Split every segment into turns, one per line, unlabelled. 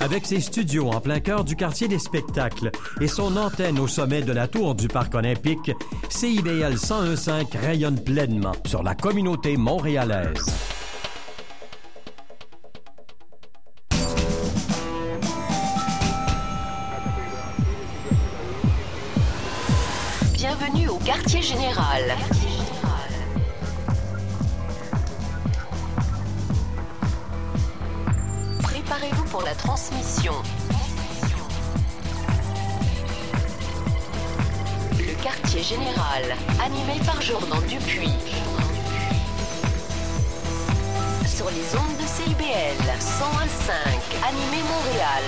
Avec ses studios en plein cœur du quartier des spectacles et son antenne au sommet de la tour du Parc olympique, CIBL 1015 rayonne pleinement sur la communauté montréalaise.
Par Jordan Dupuis. Sur les ondes de CIBL 101.5, animé Montréal.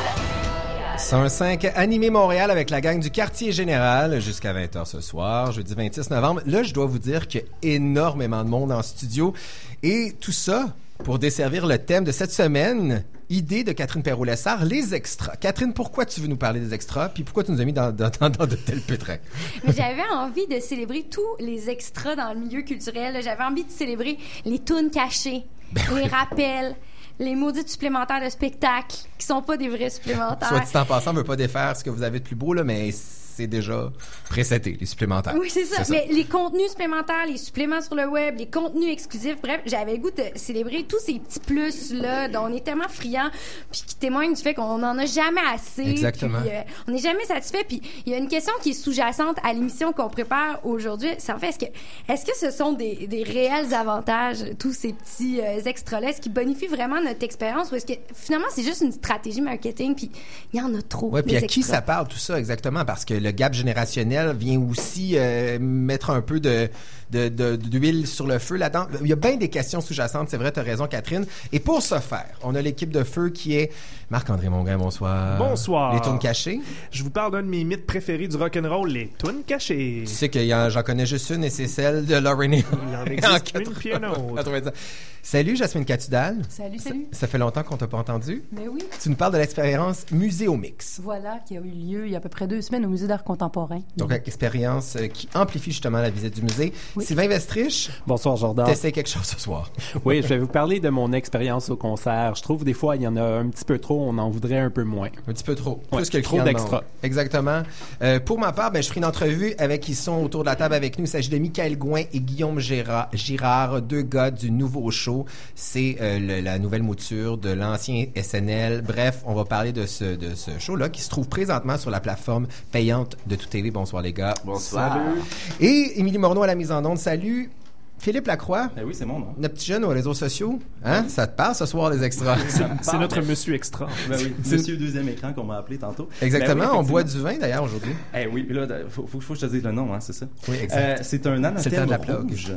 105 Animé Montréal avec la gang du quartier général jusqu'à 20h ce soir, jeudi 26 novembre. Là, je dois vous dire qu'il y a énormément de monde en studio et tout ça pour desservir le thème de cette semaine. Idée de Catherine Perrault-Lessard, les extras. Catherine, pourquoi tu veux nous parler des extras puis pourquoi tu nous as mis dans, dans, dans, de tels pétrins?
Mais j'avais envie de célébrer tous les extras dans le milieu culturel. J'avais envie de célébrer les tunes cachées, les rappels, les maudites supplémentaires de spectacle qui sont pas des vrais supplémentaires.
Soit dit en passant, on veut pas défaire ce que vous avez de plus beau, là, mais c'est déjà précédé, les supplémentaires.
Oui, c'est ça. Mais les contenus supplémentaires, les suppléments sur le web, les contenus exclusifs, bref, j'avais le goût de célébrer tous ces petits plus-là dont on est tellement friand, puis qui témoignent du fait qu'on n'en a jamais assez.
Exactement.
Puis, euh, on n'est jamais satisfait. Puis il y a une question qui est sous-jacente à l'émission qu'on prépare aujourd'hui. C'est en fait, est-ce que, est-ce que ce sont des, des réels avantages, tous ces petits euh, extras-là? Est-ce qui bonifient vraiment notre expérience ou est-ce que finalement c'est juste une stratégie marketing puis il y en a trop?
Ouais, puis à qui ça parle tout ça exactement? Parce que le gap générationnel vient aussi euh, mettre un peu de de- de- d'huile sur le feu là-dedans. Il y a bien des questions sous-jacentes, c'est vrai, tu as raison, Catherine. Et pour ce faire, on a l'équipe de feu qui est Marc-André Mongrain, bonsoir.
Bonsoir.
Les tournes cachées.
Je vous parle d'un de mes mythes préférés du rock'n'roll, les tunes cachées.
Tu sais que y en- j'en connais juste une et c'est celle de Lauren Hill.
Il en existe une puis une autre.
90. Salut, Jasmine Catudal.
Salut, salut.
Ça fait longtemps qu'on t'a pas entendu.
Mais oui,
Tu nous parles de l'expérience Muséomix.
voilà, qui a eu lieu il y a à peu près deux semaines au Musée d'art contemporain.
Donc, expérience euh, qui amplifie justement la visite du musée.
Oui.
Sylvain Vestrich,
Bonsoir Jordan.
t'essaies quelque chose ce soir.
Oui, je vais vous parler de mon expérience au concert. Je trouve des fois il y en a un petit peu trop, on en voudrait un peu moins.
Un petit peu trop.
Ouais,
plus que le
trop d'extra.
Exactement. Euh, pour ma part, ben, je ferai une entrevue avec qui sont autour de la table avec nous. Il s'agit de Michael Gouin et Guillaume Girard, Girard deux gars du nouveau show. C'est euh, le- la nouvelle mouture de l'ancien SNL. Bref, on va parler de ce, de ce show-là qui se trouve présentement sur la plateforme payante de Tout TV. Bonsoir les gars.
Bonsoir.
Et Émilie Morneau à la mise en onde. Salut. Philippe Lacroix,
Ben oui, c'est mon nom.
notre petit jeune aux réseaux sociaux. Hein? Ça te parle ce soir, les extras?
C'est notre monsieur extra.
Ben oui, monsieur deuxième écran qu'on m'a appelé tantôt.
Exactement.
Ben oui,
on boit du vin d'ailleurs aujourd'hui.
Eh oui, puis là, faut, faut, faut que je te dise le nom, hein, c'est ça?
Oui, exact.
Euh, c'est un
C'est le temps
anathème
de la plug.
rouge.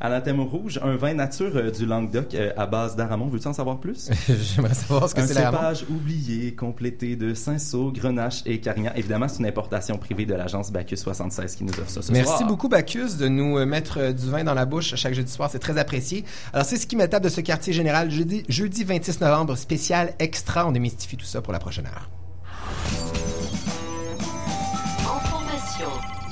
Anathème rouge, un vin nature euh, du Languedoc euh, à base d'aramon. Veux-tu en savoir plus?
J'aimerais savoir ce que
un
c'est la
cépage oublié, complété de Cinsault, Grenache et Carignan. Évidemment, c'est une importation privée de l'agence Bacchus 76 qui nous offre ça ce
Merci
soir.
beaucoup, Bacchus, de nous euh, mettre du vin dans la bouche chaque jeudi soir. C'est très apprécié. Alors, c'est ce qui m'étape de ce quartier général jeudi, jeudi 26 novembre, spécial extra. On démystifie tout ça pour la prochaine heure.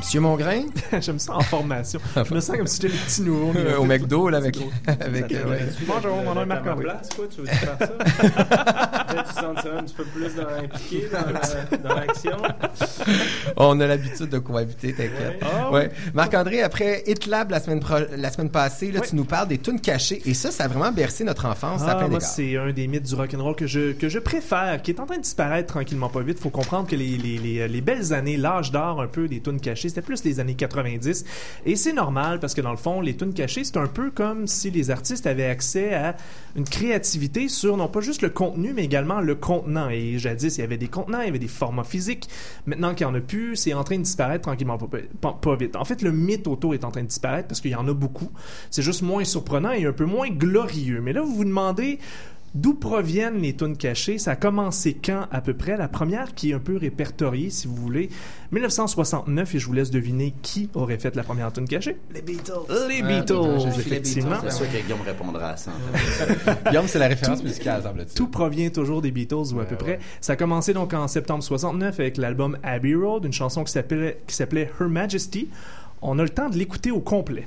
Monsieur Mongrain,
J'aime ça en formation. Je me sens comme si j'étais le petit nouveau.
euh, au McDo, là, avec... euh.
Bonjour, mon nom est Marc-André.
place, quoi, tu veux faire ça? Peut-être tu sentirais un petit peu plus dans, impliqué dans la- dans l'action.
On a l'habitude de cohabiter, t'inquiète.
Ah
Ouais. Marc-André, après HitLab la semaine, pro- la semaine passée, là,
Oui.
tu nous parles des tunes cachées. Et ça, ça a vraiment bercé notre enfance à
Ah,
plein
c'est un des mythes du rock'n'roll que je, que je préfère, qui est en train de disparaître tranquillement pas vite. Faut comprendre que les, les, les, les belles années, l'âge d'or un peu des tunes cachées, c'était plus les années 90. Et c'est normal parce que dans le fond, les tunes cachées, c'est un peu comme si les artistes avaient accès à une créativité sur non pas juste le contenu, mais également le contenant. Et jadis, il y avait des contenants, il y avait des formats physiques. Maintenant qu'il n'y en a plus, c'est en train de disparaître tranquillement pas, pas, pas vite. En fait, le mythe autour est en train de disparaître parce qu'il y en a beaucoup. C'est juste moins surprenant et un peu moins glorieux. Mais là, vous vous demandez d'où proviennent les tunes cachées? Ça a commencé quand à peu près? La première qui est un peu répertoriée, si vous voulez, 1969, et je vous laisse deviner qui aurait fait la première tune cachée.
Les Beatles.
Les
Ouais,
Beatles,
les
effectivement.
C'est sûr que Guillaume répondra à ça.
Guillaume, c'est la référence musicale, semble-t-il.
Tout provient toujours des Beatles, ou à
Ouais,
peu
ouais.
près. Ça a commencé donc en septembre 69 avec l'album Abbey Road, une chanson qui s'appelait, qui s'appelait Her Majesty. On a le temps de l'écouter au complet.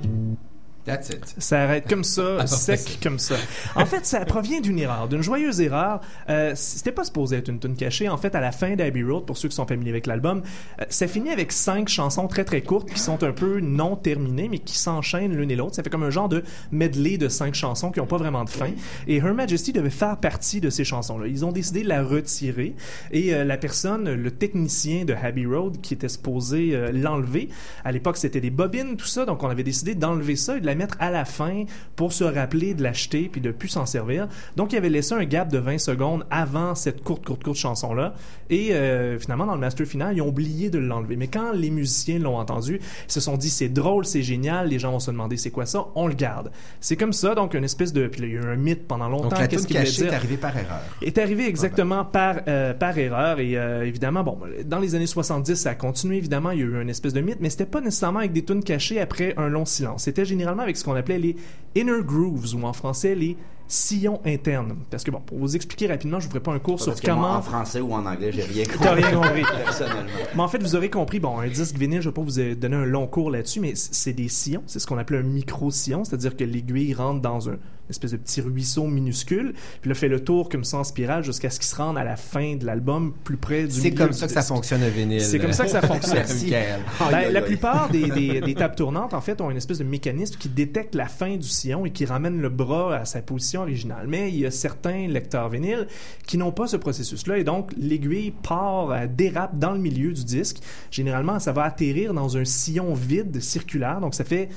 That's it.
Ça arrête comme ça,
Ah,
sec comme ça. En fait, ça provient d'une erreur, d'une joyeuse erreur. Euh, C'était pas supposé être une tune cachée. En fait, à la fin d'Abbey Road, pour ceux qui sont familiers avec l'album, euh, ça finit avec cinq chansons très très courtes qui sont un peu non terminées, mais qui s'enchaînent l'une et l'autre. Ça fait comme un genre de medley de cinq chansons qui ont pas vraiment de fin. Et Her Majesty devait faire partie de ces chansons-là. Ils ont décidé de la retirer. Et euh, la personne, le technicien de Abbey Road, qui était supposé euh, l'enlever, à l'époque c'était des bobines, tout ça, donc on avait décidé d'enlever ça et de la mettre à la fin pour se rappeler de l'acheter puis de plus s'en servir. Donc il avait laissé un gap de 20 secondes avant cette courte, courte, courte chanson-là. Et euh, finalement, dans le master final, ils ont oublié de l'enlever. Mais quand les musiciens l'ont entendu, ils se sont dit c'est drôle, c'est génial, les gens vont se demander c'est quoi ça, on le garde. C'est comme ça, donc une espèce de... Puis là, il y a eu un mythe pendant longtemps.
Donc la
Qu'est-ce qu'il
cachée est arrivée par erreur.
est arrivé exactement par, euh, par erreur et euh, évidemment bon dans les années 70 ça a continué évidemment il y a eu une espèce de mythe mais c'était pas nécessairement avec des tunes cachées après un long silence c'était généralement avec ce qu'on appelait les inner grooves ou en français les sillons internes parce que bon pour vous expliquer rapidement je vous ferai pas un cours sur
que moi,
comment
en français ou en anglais, j'ai rien compris.
Rien compris.
Personnellement.
mais en fait, vous aurez compris, bon, un disque vinyle, je vais pas vous euh, donner un long cours là-dessus, mais c'est des sillons. C'est ce qu'on appelle un micro-sillon, c'est-à-dire que l'aiguille rentre dans un espèce de petit ruisseau minuscule, puis là, fait le tour comme ça en spirale jusqu'à ce qu'il se rende à la fin de l'album, plus près du
C'est comme ça que ça fonctionne le vinyle.
C'est comme ça que ça fonctionne. Ben, la plupart des, des, des tables tournantes, en fait, ont une espèce de mécanisme qui détecte la fin du sillon et qui ramène le bras à sa position originale. Mais il y a certains lecteurs vinyles qui n'ont pas ce processus-là et donc l'aiguille part, euh, dérape dans le milieu du disque. Généralement, ça va atterrir dans un sillon vide circulaire, donc ça fait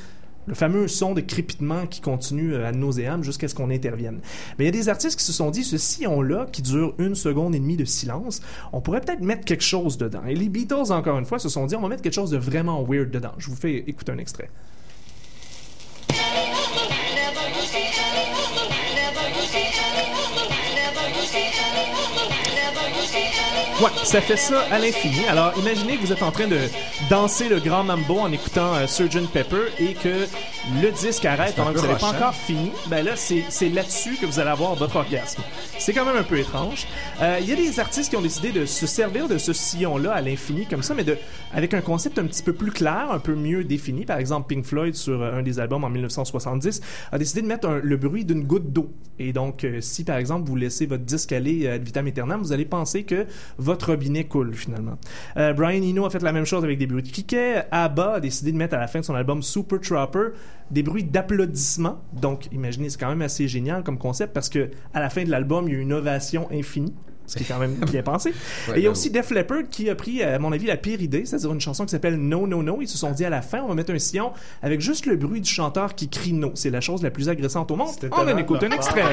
le fameux son de crépitement qui continue euh, à nauséam jusqu'à ce qu'on intervienne. Mais il y a des artistes qui se sont dit, ce sillon-là, qui dure une seconde et demie de silence, on pourrait peut-être mettre quelque chose dedans. Et les Beatles, encore une fois, se sont dit, on va mettre quelque chose de vraiment weird dedans. Je vous fais écouter un extrait. Ouais, ça fait ça à l'infini. Alors, imaginez que vous êtes en train de danser le grand mambo en écoutant euh, Sgt Pepper et que le disque arrête pendant que vous n'avez pas encore fini. Ben là, c'est là-dessus que vous allez avoir votre orgasme. C'est quand même un peu étrange. Euh, Il y a des artistes qui ont décidé de se servir de ce sillon-là à l'infini comme ça, mais de, avec un concept un petit peu plus clair, un peu mieux défini. Par exemple, Pink Floyd, sur euh, un des albums en 1970, a décidé de mettre un- le bruit d'une goutte d'eau. Et donc, euh, si par exemple vous laissez votre disque aller ad vitam aeternam, vous allez penser que votre robinet coule finalement. Euh, Brian Eno a fait la même chose avec des bruits de criquet. ABBA a décidé de mettre à la fin de son album Super Trooper des bruits d'applaudissements. Donc, imaginez, c'est quand même assez génial comme concept parce que à la fin de l'album, il y a une ovation infinie. Ce qui est quand même bien pensé.
Ouais,
Et il y a aussi Def Leppard qui a pris, à mon avis, la pire idée, c'est-à-dire une chanson qui s'appelle No No No. Ils se sont dit à la fin, on va mettre un sillon avec juste le bruit du chanteur qui crie No. C'est la chose la plus agressante au monde. On en écoute un extrait.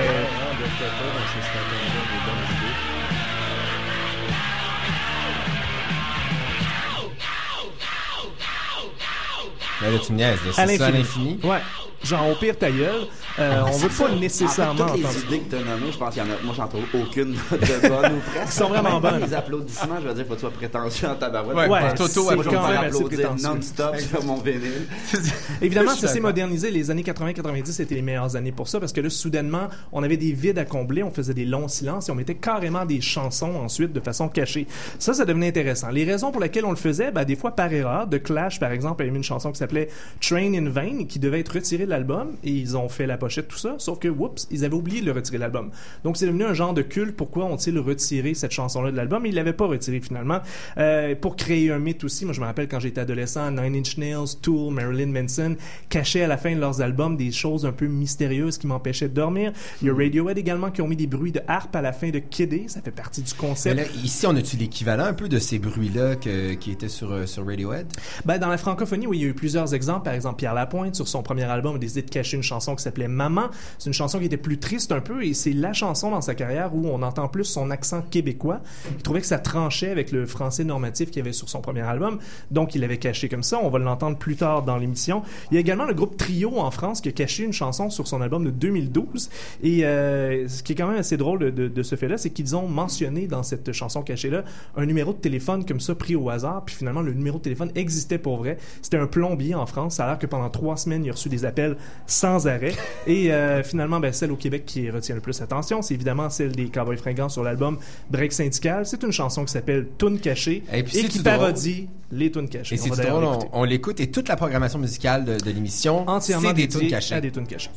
Mais là, tu me niaises. là.
À
C'est ça
l'infini. Ouais. Genre, au pire ta gueule. Euh, on veut pas nécessairement
En fait, toutes
entendre.
les idées que tu as nommées, je pense qu'il y en a. Moi, j'en trouve aucune de bonne ou presque.
Qui sont vraiment bonnes.
Les applaudissements, je veux dire, faut que tu sois prétentieux en tabarouette.
Ouais,
Ouais,
Toto,
vais
quand
me
même
applaudir non-stop sur mon vinyle.
Évidemment, ça s'est modernisé. Les années 80-90, c'était les meilleures années pour ça parce que là, soudainement, on avait des vides à combler, on faisait des longs silences et on mettait carrément des chansons ensuite de façon cachée. Ça, ça devenait intéressant. Les raisons pour lesquelles on le faisait, ben, des fois par erreur. The Clash, par exemple, avait mis une chanson qui s'appelait Train in Vain qui devait être retirée de l'album et ils ont fait la pochette, tout ça. Sauf que, whoops, ils avaient oublié de le retirer de l'album. Donc, c'est devenu un genre de culte. Pourquoi ont-ils retiré cette chanson-là de l'album? Ils l'avaient pas retiré finalement. Euh, pour créer un mythe aussi, moi, je me rappelle quand j'étais adolescent, Nine Inch Nails, Tool, Marilyn Manson cachaient à la fin de leurs albums des choses un peu mystérieuses qui m'empêchaient de dormir. Il y a Radiohead également qui ont mis des bruits de harpe à la fin de Kid A. Ça fait partie du concept.
là, ici, on a-tu l'équivalent un peu de ces bruits-là qui étaient sur, euh, sur Radiohead?
Ben, dans la francophonie, oui, il y a eu plusieurs exemples. Par exemple, Pierre Lapointe, sur son premier album, décidé de cacher une chanson qui s'appelait Maman. C'est une chanson qui était plus triste un peu et c'est la chanson dans sa carrière où on entend plus son accent québécois. Il trouvait que ça tranchait avec le français normatif qu'il avait sur son premier album. Donc, il l'avait caché comme ça. On va l'entendre plus tard dans l'émission. Il y a également le groupe Trio en France qui a caché une chanson sur son album de 2012. Et euh, ce qui est quand même assez drôle de, de- ce fait-là, c'est qu'ils ont mentionné dans cette chanson cachée-là un numéro de téléphone comme ça pris au hasard. Puis finalement, le numéro de téléphone existait pour vrai. C'était un plombier en France. Ça a l'air que pendant trois semaines, il a reçu des appels sans arrêt. Et euh, finalement, ben, celle au Québec qui retient le plus l'attention, c'est évidemment celle des Cowboys fringants sur l'album Break Syndical. C'est une chanson qui s'appelle Tune cachée
Et
et,
puis, c'est
qui
tout drôle.
parodie les tunes cachées.
Et
On
c'est drôle, on, on l'écoute et toute la programmation musicale de, de l'émission,
entièrement
c'est des tunes cachées.
à des tunes cachées.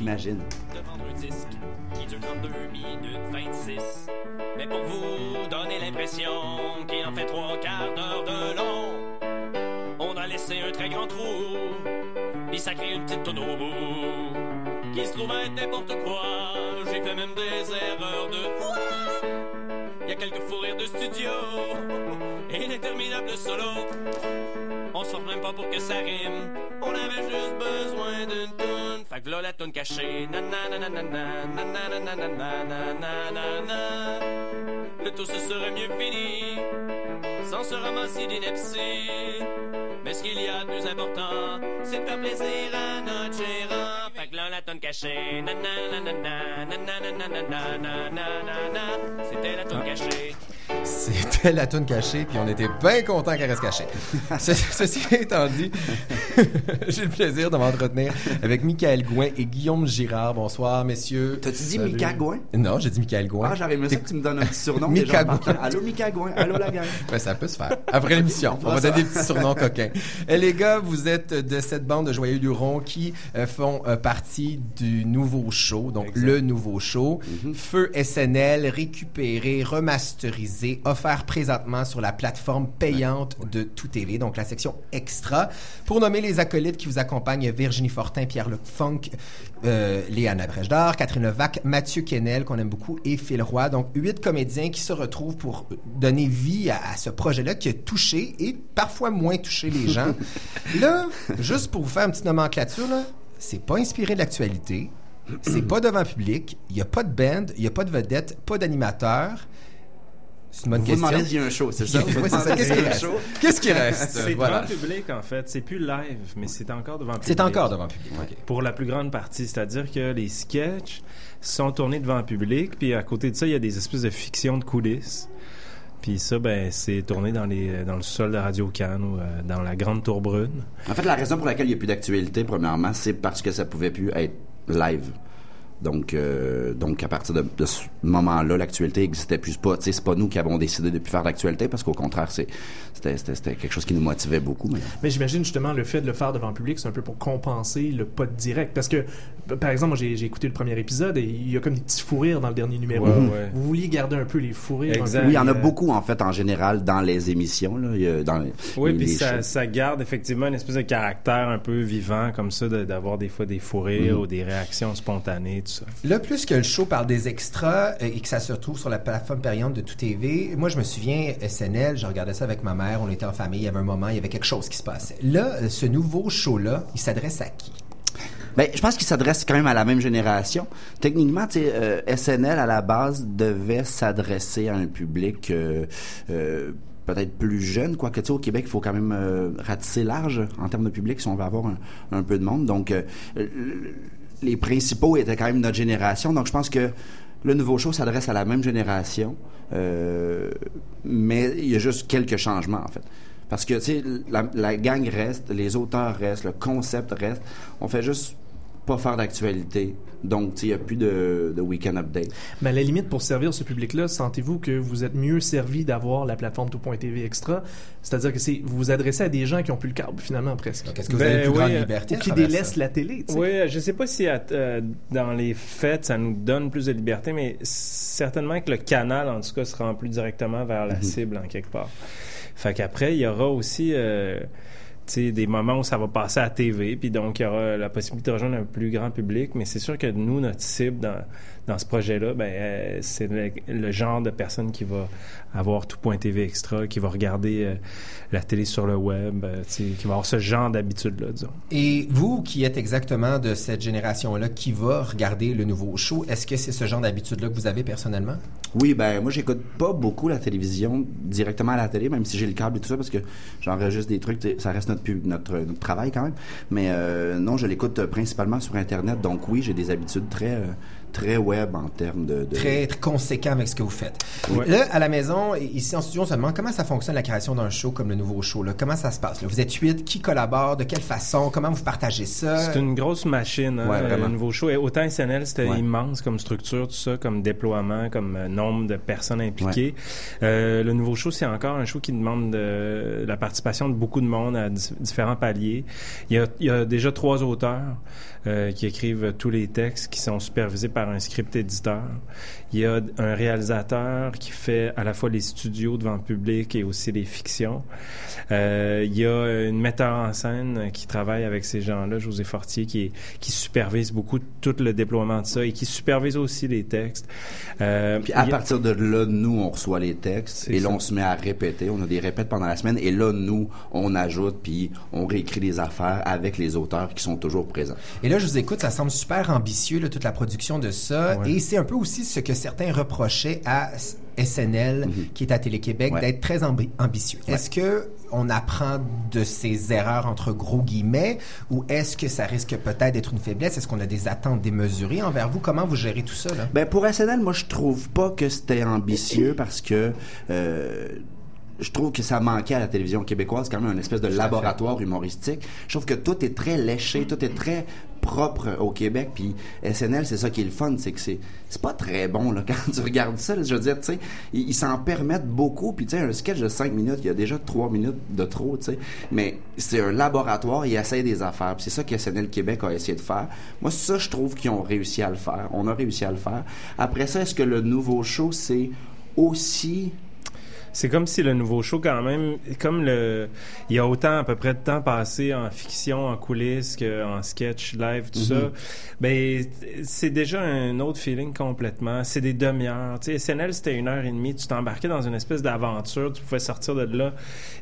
Imagine.
de vendre un disque qui dure 32 minutes 26. Mais pour vous donner l'impression qu'il en fait trois quarts d'heure de long, on a laissé un très grand trou, crée une petite bout, qui se trouve être n'importe quoi. J'ai fait même des erreurs de Il y a quelques fous rires de studio et l'interminable solo. On se même pas pour que ça rime. On avait juste besoin d'une toune. Fait que là, la toune cachée. Le tout, ce serait mieux fini. Sans se ramasser d'ineptie. Mais ce qu'il y a de plus important, c'est de faire plaisir à notre gérant. Fait que là, la toune cachée. C'était la toune cachée.
C'était la tune cachée, puis on était bien contents qu'elle reste cachée. Ce- ceci étant dit, j'ai le plaisir de m'entretenir avec Michael Gouin et Guillaume Girard. Bonsoir, messieurs.
T'as-tu dit. Mika Gouin?
Non, j'ai dit Michael Gouin.
Ah, j'aurais aimé ça que tu me donnes un petit surnom. m'entendent.
Gouin.
Allô, Mika Gouin. Allô, la gang.
Ben, ça peut se faire. Après l'émission, on va donner des petits surnoms coquins. Et les gars, vous êtes de cette bande de joyeux lurons qui euh, font euh, partie du nouveau show, donc le nouveau show.
Mhm.
Feu SNL, récupéré, remasterisé, offert présentement sur la plateforme payante de Tout TV, donc la section extra. Pour nommer les acolytes qui vous accompagnent, Virginie Fortin, Pierre-Luc Funk, euh, Léana Brèche-d'Or, Catherine Levac, Mathieu Kennel, qu'on aime beaucoup, et Phil Roy. Donc, huit comédiens qui se retrouvent pour donner vie à, à ce projet-là qui a touché et parfois moins touché les gens. là, juste pour vous faire une petite nomenclature, c'est pas inspiré de l'actualité. C'est pas devant public. Il n'y a pas de band, il n'y a pas de vedette, pas d'animateur. C'est une bonne
Vous
question.
demandez s'il y a un show, c'est ça?
Oui, c'est ça. Qu'est-ce qui reste? Qu'est-ce qui reste?
C'est
Voilà.
devant public, en fait. C'est plus live, mais c'est encore devant public.
C'est encore devant public. ok.
Pour la plus grande partie. C'est-à-dire que les sketchs sont tournés devant public, puis à côté de ça, il y a des espèces de fictions de coulisses. Puis ça, ben, c'est tourné dans, les, dans le sol de Radio Cannes ou euh, dans la Grande Tour Brune.
En fait, la raison pour laquelle il n'y a plus d'actualité, premièrement, c'est parce que ça pouvait plus être live. Donc, euh, donc à partir de, ce moment-là, l'actualité n'existait plus pas. C'est pas nous qui avons décidé de plus faire d'actualité, parce qu'au contraire, c'était, quelque chose qui nous motivait beaucoup. Mais...
J'imagine justement le fait de le faire devant le public, c'est un peu pour compenser le pas direct. Parce que, par exemple, moi j'ai écouté le premier épisode et il y a comme des petits fous rires dans le dernier numéro.
Ouais, ouais.
Vous vouliez garder un peu les fous rires.
Exact.
Oui, il y en a
euh,
beaucoup, en fait, en général, dans les émissions. Là, dans les,
Oui,
les-
puis
les
ça, garde effectivement une espèce de caractère un peu vivant, comme ça, de- d'avoir des fois des fous rires
Mhm.
ou des réactions spontanées, tout ça.
Là, plus que le show parle des extras euh, et que ça se retrouve sur la plateforme payante de Tout TV, moi, je me souviens, SNL, je regardais ça avec ma mère, on était en famille, il y avait un moment, il y avait quelque chose qui se passait. Là, euh, ce nouveau show-là, il s'adresse à qui?
Ben, je pense qu'il s'adresse quand même à la même génération. Techniquement, sais, euh, SNL à la base devait s'adresser à un public euh, euh, peut-être plus jeune, quoique tu sais, au Québec, il faut quand même ratisser large en termes de public si on veut avoir un, peu de monde. Donc, le- les principaux étaient quand même notre génération. Donc, je pense que le nouveau show s'adresse à la même génération, mais il y a juste quelques changements, en fait. Parce que, tu sais, la, la gang reste, les auteurs restent, le concept reste. On fait juste pas faire d'actualité. Donc, tu sais, il n'y a plus de, de week-end update.
Mais à la limite, pour servir ce public-là, sentez-vous que vous êtes mieux servi d'avoir la plateforme Tout.tv Extra? C'est-à-dire que c'est vous vous adressez à des gens qui ont plus le câble, finalement, presque.
Donc, est-ce que vous
Ben
avez plus
oui,
grande liberté
Ou qui délaissent
ça?
la télé, tu sais.
Oui, euh, je sais pas si à- euh, dans les faits, ça nous donne plus de liberté, mais certainement que le canal, en tout cas, se rend plus directement vers la cible, en quelque part. Fait qu'après, il y aura aussi euh, des moments où ça va passer à TV, puis donc il y aura la possibilité de rejoindre un plus grand public, mais c'est sûr que nous, notre cible dans, dans ce projet-là, ben, euh, c'est le, le genre de personne qui va avoir tout point TV extra, qui va regarder euh, la télé sur le web, euh, qui va avoir ce genre d'habitude-là, disons.
Et vous, qui êtes exactement de cette génération-là, qui va regarder le nouveau show, est-ce que c'est ce genre d'habitude-là que vous avez personnellement?
Oui, ben moi j'écoute pas beaucoup la télévision directement à la télé, même si j'ai le câble et tout ça, parce que j'enregistre des trucs, ça reste notre, pub- notre, notre travail quand même. Mais euh, non, je l'écoute principalement sur Internet, donc oui, j'ai des habitudes très, euh, très web en termes de, de-
Très, très conséquent avec ce que vous faites.
Ouais.
Là, à la maison, ici en studio, on se demande comment ça fonctionne la création d'un show comme le nouveau show. Là. Comment ça se passe? Là? Vous êtes huit, qui collabore, de quelle façon, comment vous partagez ça?
C'est une grosse machine, hein,
Ouais,
euh,
vraiment.
le nouveau show. Et autant SNL, c'était
Ouais.
immense comme structure, tout ça, comme déploiement, comme euh, nombre de personnes impliquées. Euh, le nouveau show, c'est encore un show qui demande de- la participation de beaucoup de monde à di- différents paliers. Il y a, il y a déjà trois auteurs euh, qui écrivent tous les textes, qui sont supervisés par un script éditeur. Il y a un réalisateur qui fait à la fois les studios devant le public et aussi les fictions. Euh, il y a une metteur en scène qui travaille avec ces gens-là, José Fortier, qui, est- qui supervise beaucoup tout le déploiement de ça et qui supervise aussi les textes. Euh,
Puis à
a-
partir de là, nous, on reçoit les textes et là,
ça.
on se met à répéter. On a des répètes pendant la semaine et là, nous, on ajoute puis on réécrit les affaires avec les auteurs qui sont toujours présents.
Et là, je vous écoute, ça semble super ambitieux, là, toute la production de ça.
Ouais.
Et c'est un peu aussi ce que certains reprochaient à SNL, qui est à Télé-Québec,
Mhm. Ouais.
d'être très ambi- ambitieux.
Ouais.
Est-ce que on apprend de ses erreurs entre gros guillemets ou est-ce que ça risque peut-être d'être une faiblesse? Est-ce qu'on a des attentes démesurées envers vous? Comment vous gérez tout ça? Là?
Ben pour SNL, moi je trouve pas que c'était ambitieux parce que euh, je trouve que ça manquait à la télévision québécoise quand même une espèce de laboratoire humoristique. Je trouve que tout est très léché, tout est très propre au Québec puis SNL c'est ça qui est le fun c'est que c'est c'est pas très bon là quand tu regardes ça là, je veux dire tu sais ils ils s'en permettent beaucoup puis tu sais un sketch de 5 minutes il y a déjà 3 minutes de trop tu sais. Mais c'est un laboratoire ils essayent des affaires Puis c'est ça que SNL Québec a essayé de faire. Moi ça je trouve qu'ils ont réussi à le faire. On a réussi à le faire. Après ça est-ce que le nouveau show c'est aussi
C'est comme si le nouveau show, quand même, comme le, il y a autant à peu près de temps passé en fiction, en coulisses, qu'en sketch, live, tout
Mhm.
ça. Ben, c'est déjà un autre feeling complètement. C'est des demi-heures. Tu sais, SNL, c'était une heure et demie. Tu t'embarquais dans une espèce d'aventure. Tu pouvais sortir de là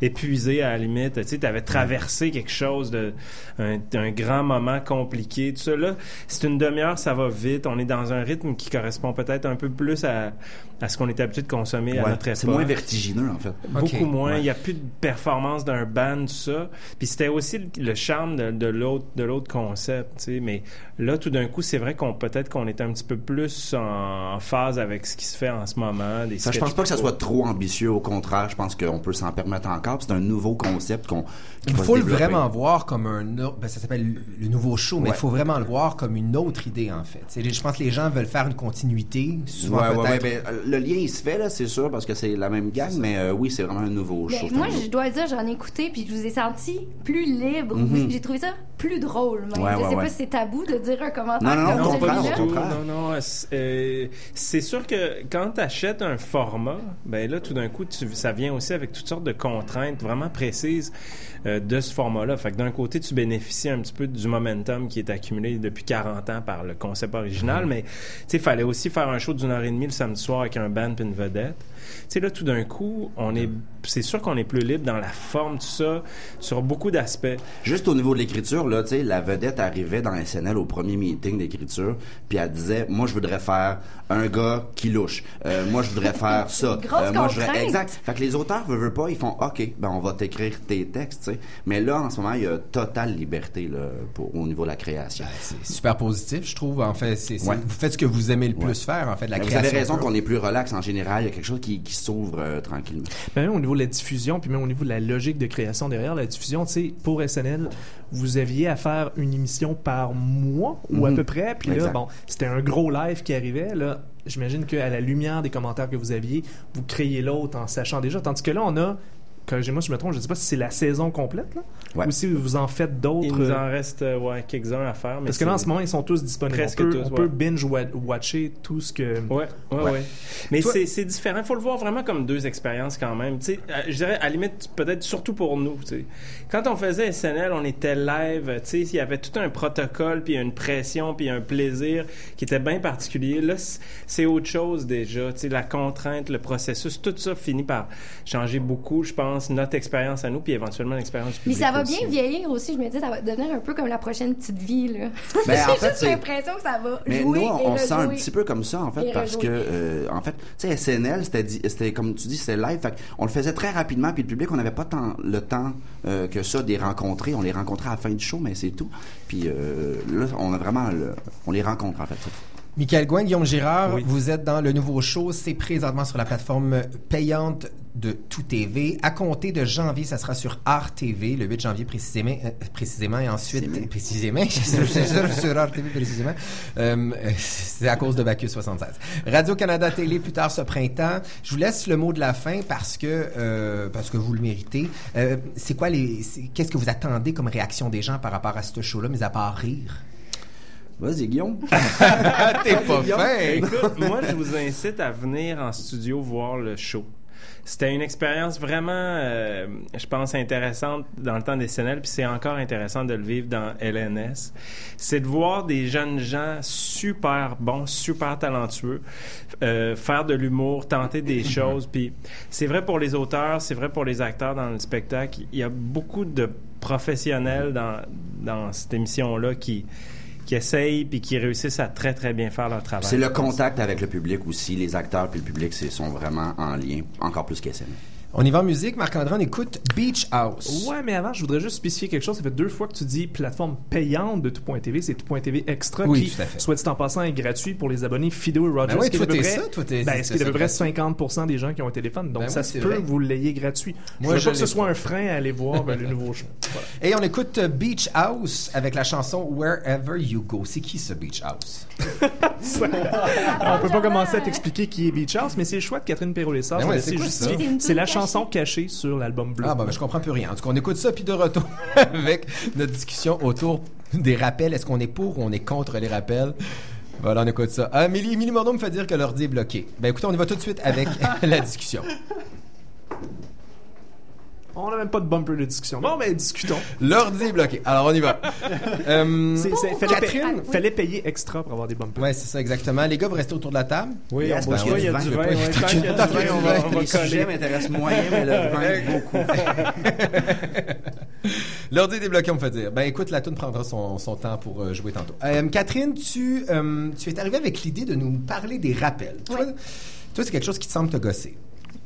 épuisé à la limite. Tu sais, avais traversé quelque chose de, un, un grand moment compliqué. Tout ça, là, c'est une demi-heure, ça va vite. On est dans un rythme qui correspond peut-être un peu plus à, à ce qu'on est habitué de consommer à notre époque.
c'est moins vertigineux en fait
Beaucoup moins.
Ouais.
Il n'y a plus de performance d'un band, tout ça. Puis c'était aussi le, le charme de, de l'autre de l'autre concept. tu sais. Mais là, tout d'un coup, c'est vrai qu'on peut-être qu'on est un petit peu plus en, en phase avec ce qui se fait en ce moment. Des
Ça, je pense pas que ça soit trop ambitieux. Au contraire, je pense qu'on peut s'en permettre encore. C'est un nouveau concept qu'on.
Il faut le vraiment voir comme un autre, ben, ça s'appelle le- nouveau show, mais il
Ouais.
faut vraiment le voir comme une autre idée en fait. C'est- je pense que les gens veulent faire une continuité, souvent
Ouais, ouais, ben, euh, le lien il se fait là, c'est sûr, parce que c'est la même mais euh, oui, c'est vraiment un nouveau show.
moi, je dois dire, j'en ai écouté, puis je vous ai senti plus libre.
Mhm.
J'ai trouvé ça plus drôle. même.
Ouais,
je
ouais,
sais
ouais.
pas si c'est tabou de dire un commentaire
Non, non, non.
Non, non, euh, c'est euh, sûr que quand tu achètes un format, ben là, tout d'un coup, tu- ça vient aussi avec toutes sortes de contraintes vraiment précises euh, de ce format-là. Fait que d'un côté, tu bénéficies un petit peu du momentum qui est accumulé depuis 40 ans par le concept original, mais tu sais, il fallait aussi faire un show d'une heure et demie le samedi soir avec un band puis une vedette. Sais, là, tout d'un coup, on est, c'est sûr qu'on est plus libre dans la forme, tout ça, sur beaucoup d'aspects.
Juste au niveau de l'écriture, là, tu la vedette arrivait dans SNL au premier meeting d'écriture, puis elle disait, moi, je voudrais faire un gars qui louche. Euh, moi, je voudrais faire ça.
Grosse
Euh, moi, je voudrais...
contrainte.
Exact. Fait que les auteurs veulent, veulent pas, ils font, OK, ben, on va t'écrire tes textes, tu sais. Mais là, en ce moment, il y a totale liberté, là, pour, au niveau de la création.
C'est super positif, je trouve. En fait, c'est, c'est-
Ouais.
vous faites ce que vous aimez le plus
Ouais.
faire, en fait, la
Mais Vous
création.
avez raison qu'on est plus relax en général. Il y a quelque chose qui, qui s'ouvre euh, tranquillement.
Ben, même au niveau de la diffusion, puis même au niveau de la logique de création derrière la diffusion, tu sais, pour SNL, vous aviez à faire une émission par mois ou à
Mhm.
peu près, puis là,
Exact.
bon, c'était un gros live qui arrivait, là, j'imagine qu'à la lumière des commentaires que vous aviez, vous créez l'autre en sachant déjà, tandis que là, on a, corrigez-moi si je me trompe, je ne sais pas si c'est la saison complète, là,
Ouais.
ou si vous en faites d'autres.
Il nous
euh,
en reste euh, ouais, quelques-uns à faire. Mais
parce que là, en ce moment, ils sont tous disponibles.
Presque
on peut,
tous,
on
ouais.
peut binge-watcher tout ce que...
Ouais, ouais. Mais
Toi-
c'est, c'est différent. Il faut le voir vraiment comme deux expériences quand même. Tu sais, euh, je dirais, à la limite, peut-être surtout pour nous. tu sais. Quand on faisait SNL, on était live. Tu sais, il y avait tout un protocole, puis une pression, puis un plaisir qui était bien particulier. Là, c'est autre chose déjà. Tu sais, la contrainte, le processus, tout ça finit par changer beaucoup, je pense, notre expérience à nous, puis éventuellement l'expérience du
Mais
public
ça va
aussi.
bien vieillir aussi. Je me dis, ça va devenir un peu comme la prochaine petite vie. Là.
Ben,
J'ai
en fait,
juste l'impression que ça va
Mais
jouer
nous,
et
on, se sent un petit peu comme ça, en fait, parce que, euh, en fait, tu sais, SNL, c'était, comme tu dis, c'était live. Fait on le faisait très rapidement, puis le public, on n'avait pas tant le temps euh, que ça de les rencontrer. On les rencontrait à la fin du show, mais c'est tout. Puis euh, là, on a vraiment, le- on les rencontre, en fait. cette fois.
Michael Gouin, Guillaume Girard,
Oui.
vous êtes dans le nouveau show. C'est présentement sur la plateforme payante de Tout TV. À compter de janvier, ça sera sur Art TV, le 8 janvier précisément, euh, précisément et ensuite précisément, c'est sûr, sur Art TV précisément. Euh, c'est à cause de Bacchus 76. Radio Canada Télé plus tard ce printemps. Je vous laisse le mot de la fin parce que euh, parce que vous le méritez. Euh, c'est quoi les qu'est-ce que vous attendez comme réaction des gens par rapport à ce show-là, mis à part rire?
Vas-y, Guillaume.
T'es pas fin.
Écoute, moi, je vous incite à venir en studio voir le show. C'était une expérience vraiment, euh, je pense, intéressante dans le temps des SNL, puis c'est encore intéressant de le vivre dans LNS. C'est de voir des jeunes gens super bons, super talentueux, euh, faire de l'humour, tenter des choses. Puis c'est vrai pour les auteurs, c'est vrai pour les acteurs dans le spectacle. Il y a beaucoup de professionnels dans, dans cette émission-là qui qui essayent puis qui réussissent à très très bien faire leur travail.
C'est le contact avec le public aussi. Les acteurs puis le public sont vraiment en lien, encore plus qu'SN.
On y va en musique. Marc-André, on écoute Beach House.
Ouais, mais avant, je voudrais juste spécifier quelque chose. Ça fait deux fois que tu dis plateforme payante de tout.tv. C'est tout.tv Extra
Oui,
qui,
tout à fait.
soit dit en passant, est gratuit pour les abonnés Fido et Rogers.
Ben toi,
à peu
t'es ça, toi, t'es-
ben,
c'est-
ce qui est
c'est
à peu
ça,
près
gratuit.
50% des gens qui ont un téléphone. Donc,
Ben
ça
oui,
se peut
vrai.
que vous l'ayez gratuit.
Moi,
je veux
je
pas que ce soit un frein à aller voir ben, le nouveau show. Voilà.
Et on écoute euh, Beach House avec la chanson Wherever You Go. C'est qui ce Beach House?
on peut pas commencer à t'expliquer qui est Beach House, mais c'est le choix de Catherine Perrault-Lessard.
Ben
ça?
C'est ça?
la
tune
chanson cachée sur l'album bleu.
Ah, bah, ben, je comprends plus rien. En tout cas, on écoute ça, puis de retour avec notre discussion autour des rappels. Est-ce qu'on est pour ou on est contre les rappels? Voilà, on écoute ça. Ah, Millie Morneau me fait dire que l'ordi est bloqué. Ben, écoutez, on y va tout de suite avec la discussion.
On n'a même pas de bumper de discussion. Bon, mais discutons.
L'ordi est bloqué. Alors, on y va. Euh,
C'est- c'est- fallait,
Catherine?
payer, fallait payer extra pour avoir des bumpers.
Ouais, c'est ça, exactement. Les gars, vous restez autour de la table?
Oui,
Yes,
on
qu'il
il y a du vin.
vin.
ouais, Tant qu'il y a du vin, on va, va
Les sujets m'intéressent moyen, mais le vin beaucoup.
L'ordi est débloqué, on me fait dire. Ben écoute, la tune prendra son, son temps pour euh, jouer tantôt. Euh, Catherine, tu, euh, tu es arrivée avec l'idée de nous parler des rappels. Toi, toi c'est quelque chose qui te semble te gosser.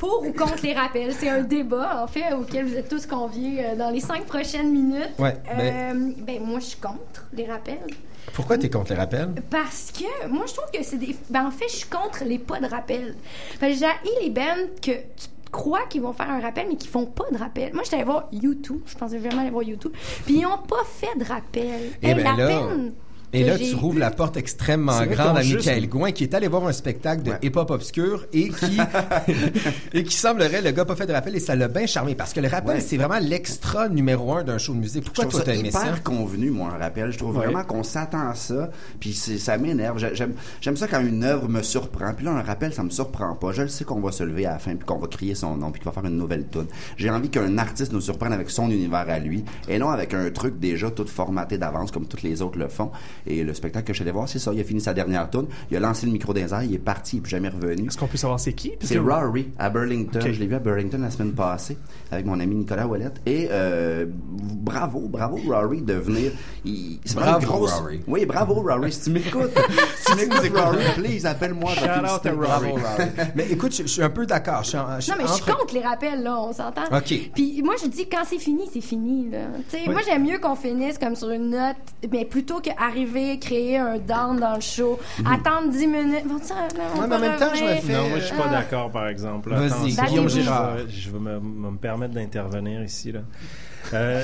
Pour ou contre les rappels? C'est un débat, en fait, auquel vous êtes tous conviés euh, dans les cinq prochaines minutes.
Ouais,
Euh, ben, moi, je suis contre les rappels.
Pourquoi tu es contre les rappels?
Parce que moi, je trouve que c'est des. Ben, en fait, je suis contre les pas de rappel. J'ai les bands que tu crois qu'ils vont faire un rappel, mais qui font pas de rappel. Moi, j'étais allée voir YouTube. Je pensais vraiment aller voir YouTube. Puis ils ont pas fait de rappel.
Eh
Hey,
ben
la
là-
peine
Et là, tu rouvres la porte extrêmement grande à
juste-
Michael Gouin, qui est allé voir un spectacle de
Ouais.
hip-hop obscur et qui, et qui semblerait, le gars pas fait de rappel et ça l'a bien charmé parce que le rappel,
Ouais.
c'est vraiment l'extra numéro un d'un show de musique. Pourquoi toi
ça
t'as aimé
hyper
ça?
convenu, moi, un rappel. Je trouve
Ouais.
vraiment qu'on s'attend à ça, puis ça m'énerve. J'ai- J'aime j'aime ça quand une œuvre me surprend. Puis là, un rappel, ça me surprend pas. Je le sais qu'on va se lever à la fin, puis qu'on va crier son nom, puis qu'il va faire une nouvelle tune. J'ai envie qu'un artiste nous surprenne avec son univers à lui, et non avec un truc déjà tout formaté d'avance, comme tous les autres le font. Et le spectacle que je suis allé voir, c'est ça. Il a fini sa dernière tune, il a lancé le micro des airs, il est parti, il est plus jamais revenu.
Est-ce qu'on peut savoir c'est qui?
C'est
que-
Rory à Burlington. Je l'ai vu à Burlington la semaine passée avec mon ami Nicolas Ouellette. Et euh, bravo, bravo Rory de venir. Il- C'est vraiment
Bravo,
une grosse.
Rory.
Oui, bravo Rory. Si tu m'écoutes, si tu m'écoutes Rory, please appelle-moi.
Shout out Rory.
Mais écoute, je, je suis un peu d'accord.
Non, mais je suis contre les rappels, là, on s'entend.
OK.
Puis moi, je dis, quand c'est fini, c'est fini, là. Tu sais,
Oui.
moi, j'aime mieux qu'on finisse comme sur une note, mais plutôt qu'arriver, créer un down dans le show, attendre 10 minutes. Bon.
Ouais, mais en même temps, je me
revenir?
fais-
Non, moi, je suis pas
Ah.
d'accord, par exemple.
Vas-y,
Guillaume
je vais-
Girard.
Je vais me, me- me permettre d'intervenir ici. Là. Euh,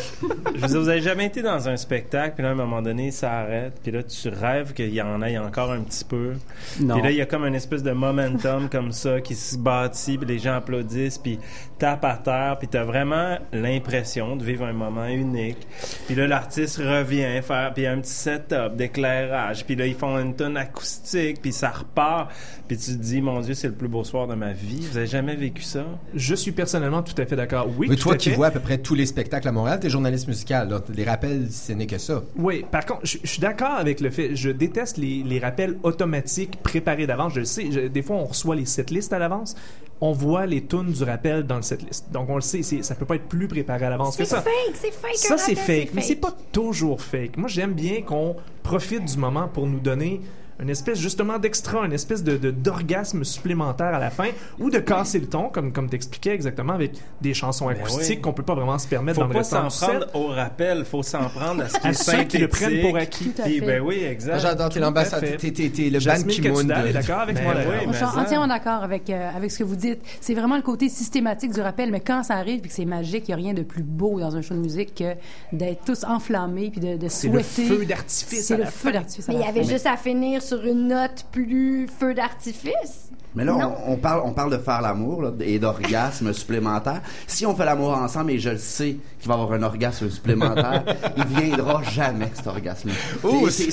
je veux dire, vous avez jamais été dans un spectacle, puis là, à un moment donné, ça arrête, puis là, tu rêves qu'il y en ait encore un petit peu.
Non.
Puis là, il y a comme une espèce de momentum comme ça qui se bâtit, puis les gens applaudissent, puis tapent à terre, puis t'as vraiment l'impression de vivre un moment unique. Puis là, l'artiste revient faire, puis il y a un petit setup d'éclairage, puis là, ils font une tonne acoustique, puis ça repart, puis tu te dis, mon Dieu, c'est le plus beau soir de ma vie. Vous avez jamais vécu ça?
Je suis personnellement tout à fait d'accord. Oui,
Mais
tout
toi
à
qui
fait.
vois à peu près tous les spectacles à Montréal, t'es journaliste musical. là. Les rappels, ce n'est que ça.
Oui, par contre, je, je suis d'accord avec le fait. Je déteste les, les rappels automatiques préparés d'avance. Je le sais. je- des fois, on reçoit les setlists à l'avance. On voit les tunes du rappel dans le setlist. Donc, on le sait. c'est- Ça peut pas être plus préparé à l'avance que
C'est
ça.
fake, c'est fake.
Ça, c'est fake. Mais c'est pas toujours fake. Moi, j'aime bien qu'on profite du moment pour nous donner une espèce justement d'extra, une espèce de de- d'orgasme supplémentaire à la fin, ou de casser le ton, comme comme t'expliquais exactement avec des chansons acoustiques
oui.
qu'on peut pas vraiment se permettre
Faut
dans le
pas s'en prendre au rappel, faut s'en prendre à ce qui
À
est
ceux qui le prennent pour acquis.
Tout à
Puis,
fait.
ben oui, exact.
J'adore, t'es l'ambassadeur, t'es, t'es, t'es le ban
Jasmine
Ki-moon
Katudal est
de...
d'accord avec
Ben
moi
oui,
je suis entièrement d'accord avec, euh, avec ce que vous dites. C'est vraiment le côté systématique du rappel, mais quand ça arrive puis que c'est magique, il n'y a rien de plus beau dans un show de musique que d'être tous enflammés puis de, de
C'est le
souhaiter.
feu d'artifice
C'est le feu d'artifice.
Mais il y avait juste à finir sur une note plus feu d'artifice.
Mais là, on, on parle, on parle de faire l'amour et d'orgasme supplémentaire. Si on fait l'amour ensemble et je le sais qu'il va avoir un orgasme supplémentaire, il viendra jamais cet orgasme.
Oh,
C'est-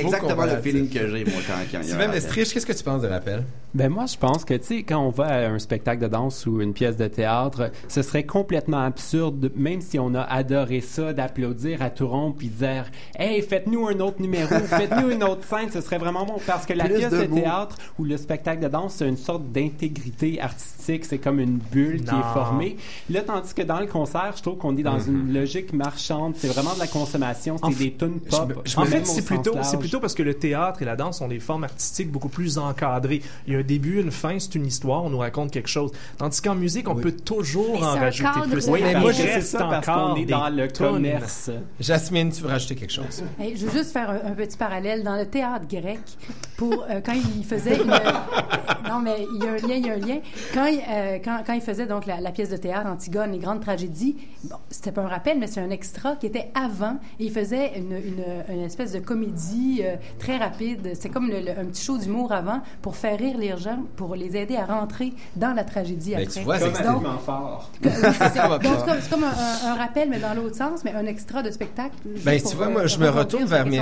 exactement le feeling que j'ai moi quand, quand il y a un
Sylvain. Mestriche, qu'est-ce que tu penses de l'appel?
Ben moi, je pense que, tu sais, quand on va à un spectacle de danse ou une pièce de théâtre, ce serait complètement absurde, même si on a adoré ça, d'applaudir à tout rond puis dire « Hey, faites-nous un autre numéro, faites-nous une autre scène, ce serait vraiment bon. » Parce que la
Plus
pièce
de
théâtre ou le spectacle de danse, c'est une sorte d'intégrité artistique, c'est comme une bulle qui
Non.
est formée. Là, tandis que dans le concert, je trouve qu'on est dans une logique marchande, c'est vraiment de la consommation, c'est
En
des tunes pop.
me- je
En fait, c'est plutôt, c'est plutôt parce que le théâtre et la danse sont des formes artistiques beaucoup plus encadrées. Il y a un début, une fin, c'est une histoire, on nous raconte quelque chose. Tandis qu'en musique, on peut toujours
Mais
en rajouter
cadre
plus.
Oui,
Mais moi, je
reste
ça parce
encore
qu'on est dans le
tonnes.
commerce.
Jasmine, tu veux rajouter quelque chose?
Hey, je veux juste faire un, un petit parallèle dans le théâtre grec pour euh, quand il faisait une non mais il y a un lien il y a un lien quand il, euh, quand, quand il faisait donc la, la pièce de théâtre Antigone les grandes tragédies bon c'était pas un rappel mais c'est un extra qui était avant et il faisait une, une, une espèce de comédie euh, très rapide c'est comme le- le- un petit show d'humour avant pour faire rire les gens pour les aider à rentrer dans la tragédie
Ben,
après
tu vois, c'est
donc,
fort.
que- oui, c'est Donc, comme, un, un- un rappel, mais dans l'autre sens, mais un extra de spectacle.
Ben, tu vois,
euh,
moi, je me retourne vers, mes,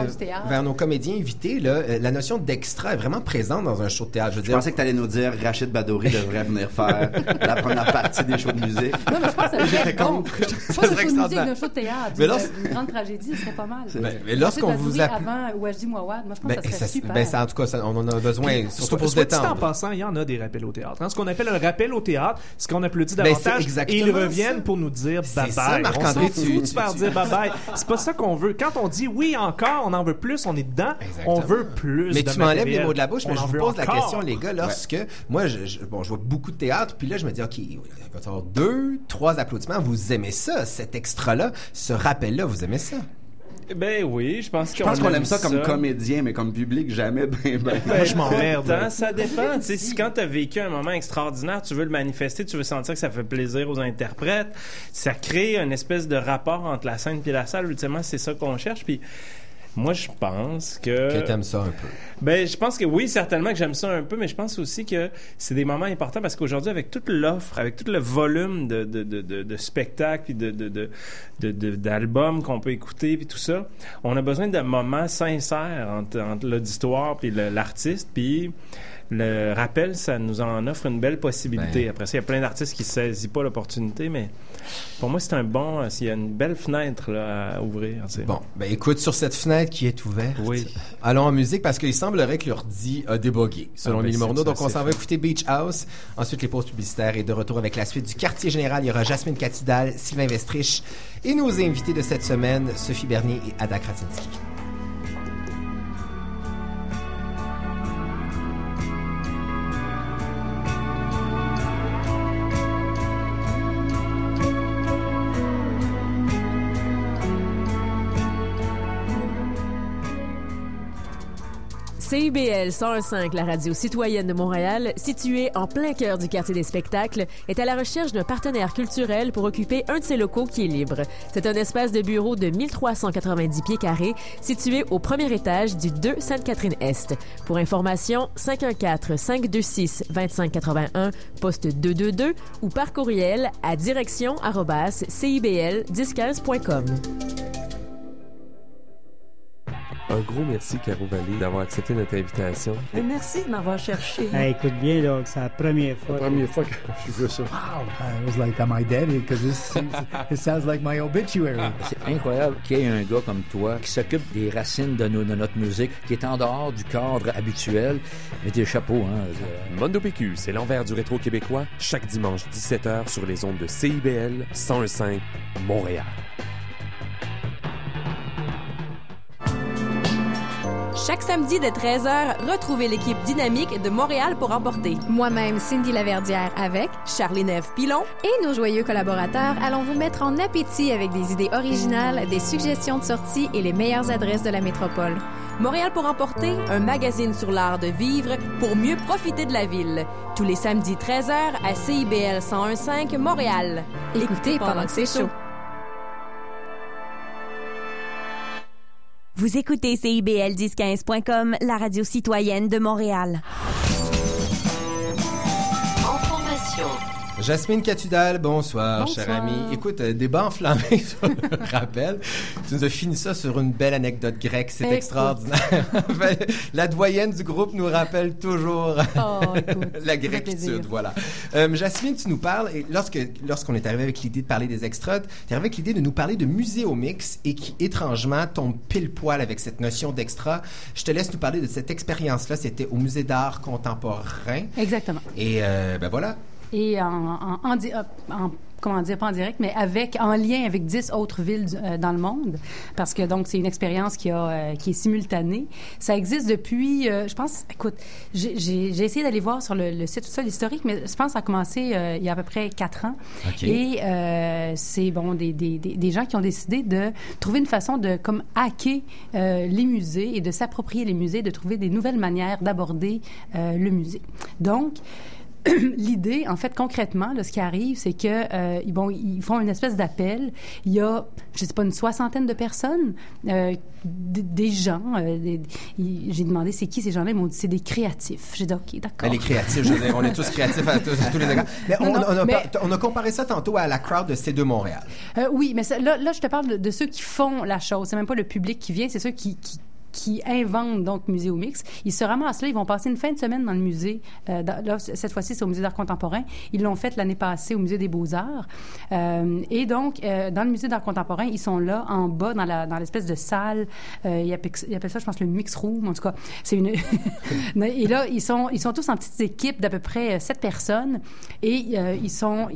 nos comédiens invités. Là. Euh, La notion d'extra est vraiment présente dans un show de théâtre. Je veux
Je
dire,
pensais que tu allais nous dire Rachid Badouri devrait venir faire la première partie des shows de musique.
Non, mais je pense que
J'étais
bon.
contre.
Ça
un
serait
show de musique, d'un show de théâtre.
Mais
une,
lors-
une grande tragédie, ce serait pas mal.
Ben, mais lorsqu'on vous appelle-
avant Wajdi Mouawad, moi, je pense
ben,
que ça serait
ça-
super.
ben, ça, en tout cas, ça- on en a besoin, surtout pour se
dit en
détendre.
passant, il y en a des rappels au théâtre. hein. Ce qu'on appelle un rappel au théâtre, c'est qu'on applaudit
Ben,
davantage et ils reviennent
ça.
pour nous dire
C'est
bye
ça. Marc-André, tu- tu- tu-
dire bye bye. C'est pas ça qu'on veut. Quand on dit oui encore, on en veut plus, on est dedans, on veut plus
Mais tu m'enlèves les mots de la bouche, mais je vous pose la question, les gars, lorsque moi, je, je- bon, je vois beaucoup de théâtre, puis là, je me dis, OK, il va y avoir deux, trois applaudissements, vous aimez ça, cet extra-là, ce rappel-là, vous aimez ça?
Ben oui, je pense
Je pense qu'on aime ça comme comédien, mais comme public, jamais. Ben, ben.
Moi, je m'emmerde.
Ça dépend. Tu si quand tu as vécu un moment extraordinaire, tu veux le manifester, tu veux sentir que ça fait plaisir aux interprètes, ça crée une espèce de rapport entre la scène et la salle. Ultimement, c'est ça qu'on cherche. Puis moi, je pense que...
Que t'aimes ça un peu.
Ben, je pense que oui, certainement que j'aime ça un peu, mais je pense aussi que c'est des moments importants parce qu'aujourd'hui, avec toute l'offre, avec tout le volume de, de, de, de, de spectacles puis de, d'albums qu'on peut écouter puis tout ça, on a besoin de moments sincères entre, entre l'auditoire puis l'artiste puis le rappel, ça nous en offre une belle possibilité.
Ben.
Après ça, il y a plein d'artistes qui saisissent pas l'opportunité, mais pour moi, c'est un bon, euh, s'il y a une belle fenêtre là, à ouvrir. tu sais.
Bon, ben écoute, sur cette fenêtre qui est ouverte,
Oui.
allons en musique parce qu'il semblerait que l'ordi a débogué, selon
Ah, ben,
Lily Morneau. Donc, on s'en va écouter Beach House. Ensuite, les pauses publicitaires et de retour avec la suite du quartier général. Il y aura Jasmine Catidal, Sylvain Vestrich et nos invités de cette semaine, Sophie Bernier et Ada Krasinski.
CIBL 101.5, la radio citoyenne de Montréal, située en plein cœur du quartier des spectacles, est à la recherche d'un partenaire culturel pour occuper un de ses locaux qui est libre. C'est un espace de bureau de 1390 pieds carrés, situé au premier étage du 2 Sainte-Catherine-Est. Pour information, 514-526-2581, poste 222 ou par courriel à direction arobase cibl1015.com.
Un gros merci, Caro Vallée, d'avoir accepté notre invitation.
Et merci de m'avoir cherché.
Hey, écoute bien, là, c'est la première fois.
La première fois que je veux ça.
Wow! I was like, am I dead? Because this it sounds like my obituary.
C'est incroyable qu'il y ait un gars comme toi qui s'occupe des racines de, nos- de notre musique, qui est en dehors du cadre habituel. Mais tes chapeaux, hein.
Mondo PQ, c'est l'envers du rétro québécois, chaque dimanche 17h sur les ondes de CIBL 101.5 Montréal.
Chaque samedi dès 13h, retrouvez l'équipe dynamique de Montréal pour emporter.
Moi-même, Cindy Laverdière avec
Charlie Neve Pilon
et nos joyeux collaborateurs allons vous mettre en appétit avec des idées originales, des suggestions de sortie et les meilleures adresses de la métropole.
Montréal pour emporter, un magazine sur l'art de vivre pour mieux profiter de la ville. Tous les samedis 13h à CIBL 1015 Montréal.
Écoutez pendant que c'est chaud.
Vous écoutez CIBL 1015.com, la radio citoyenne de Montréal.
Jasmine Catudal, bonsoir,
Bonsoir.
cher ami. Écoute, euh, débat enflammé sur le rappel. Tu nous as fini ça sur une belle anecdote grecque, c'est extraordinaire. la doyenne du groupe nous rappelle toujours
Oh, écoute,
la grecquitude, voilà. Euh, Jasmine, tu nous parles, et lorsque, lorsqu'on est arrivé avec l'idée de parler des extras, tu es arrivé avec l'idée de nous parler de Muséomix et qui, étrangement, tombe pile poil avec cette notion d'extra. Je te laisse nous parler de cette expérience-là. C'était au Musée d'art contemporain.
Exactement.
Et euh, ben voilà.
Et en, en, en euh, en- comment dire, pas en direct, mais avec, en lien avec 10 autres villes du- euh, dans le monde, parce que donc c'est une expérience qui, a, euh, qui est simultanée. Ça existe depuis, euh, je pense, écoute, j'ai- essayé d'aller voir sur le, le site tout ça, l'historique, mais je pense que ça a commencé euh, il y a à peu près 4 ans.
OK.
Et euh, c'est bon des, des, des, des gens qui ont décidé de trouver une façon de comme hacker euh, les musées et de s'approprier les musées, de trouver des nouvelles manières d'aborder euh, le musée. Donc L'idée, en fait, concrètement, là, ce qui arrive, c'est que euh, ils, font une espèce d'appel. Il y a, je sais pas, une soixantaine de personnes, euh, des gens. euh, J'ai demandé c'est qui ces gens-là? Ils m'ont dit c'est des créatifs. J'ai dit ok, d'accord.
Ben, les créatifs, je veux dire, on est tous créatifs à tous, à tous les égards. Mais on,
Non, non,
on a,
mais-
par- on a comparé ça tantôt à la crowd de C2 Montréal.
Oui, mais ça- là, là, je te parle de, de ceux qui font la chose. C'est même pas le public qui vient, c'est ceux qui, qui qui inventent donc Musée au Mix. Ils se ramassent là, ils vont passer une fin de semaine dans le musée. Euh, là, cette fois-ci, c'est au Musée d'art contemporain. Ils l'ont fait l'année passée au Musée des Beaux-Arts. Euh, et donc, euh, dans le Musée d'art contemporain, ils sont là, en bas, dans dans l'espèce de salle. Ils, appellent, ils appellent ça, je pense, le Mix Room. En tout cas, c'est une... et là, ils sont, ils sont tous en petites équipes d'à peu près sept personnes. Et ils sont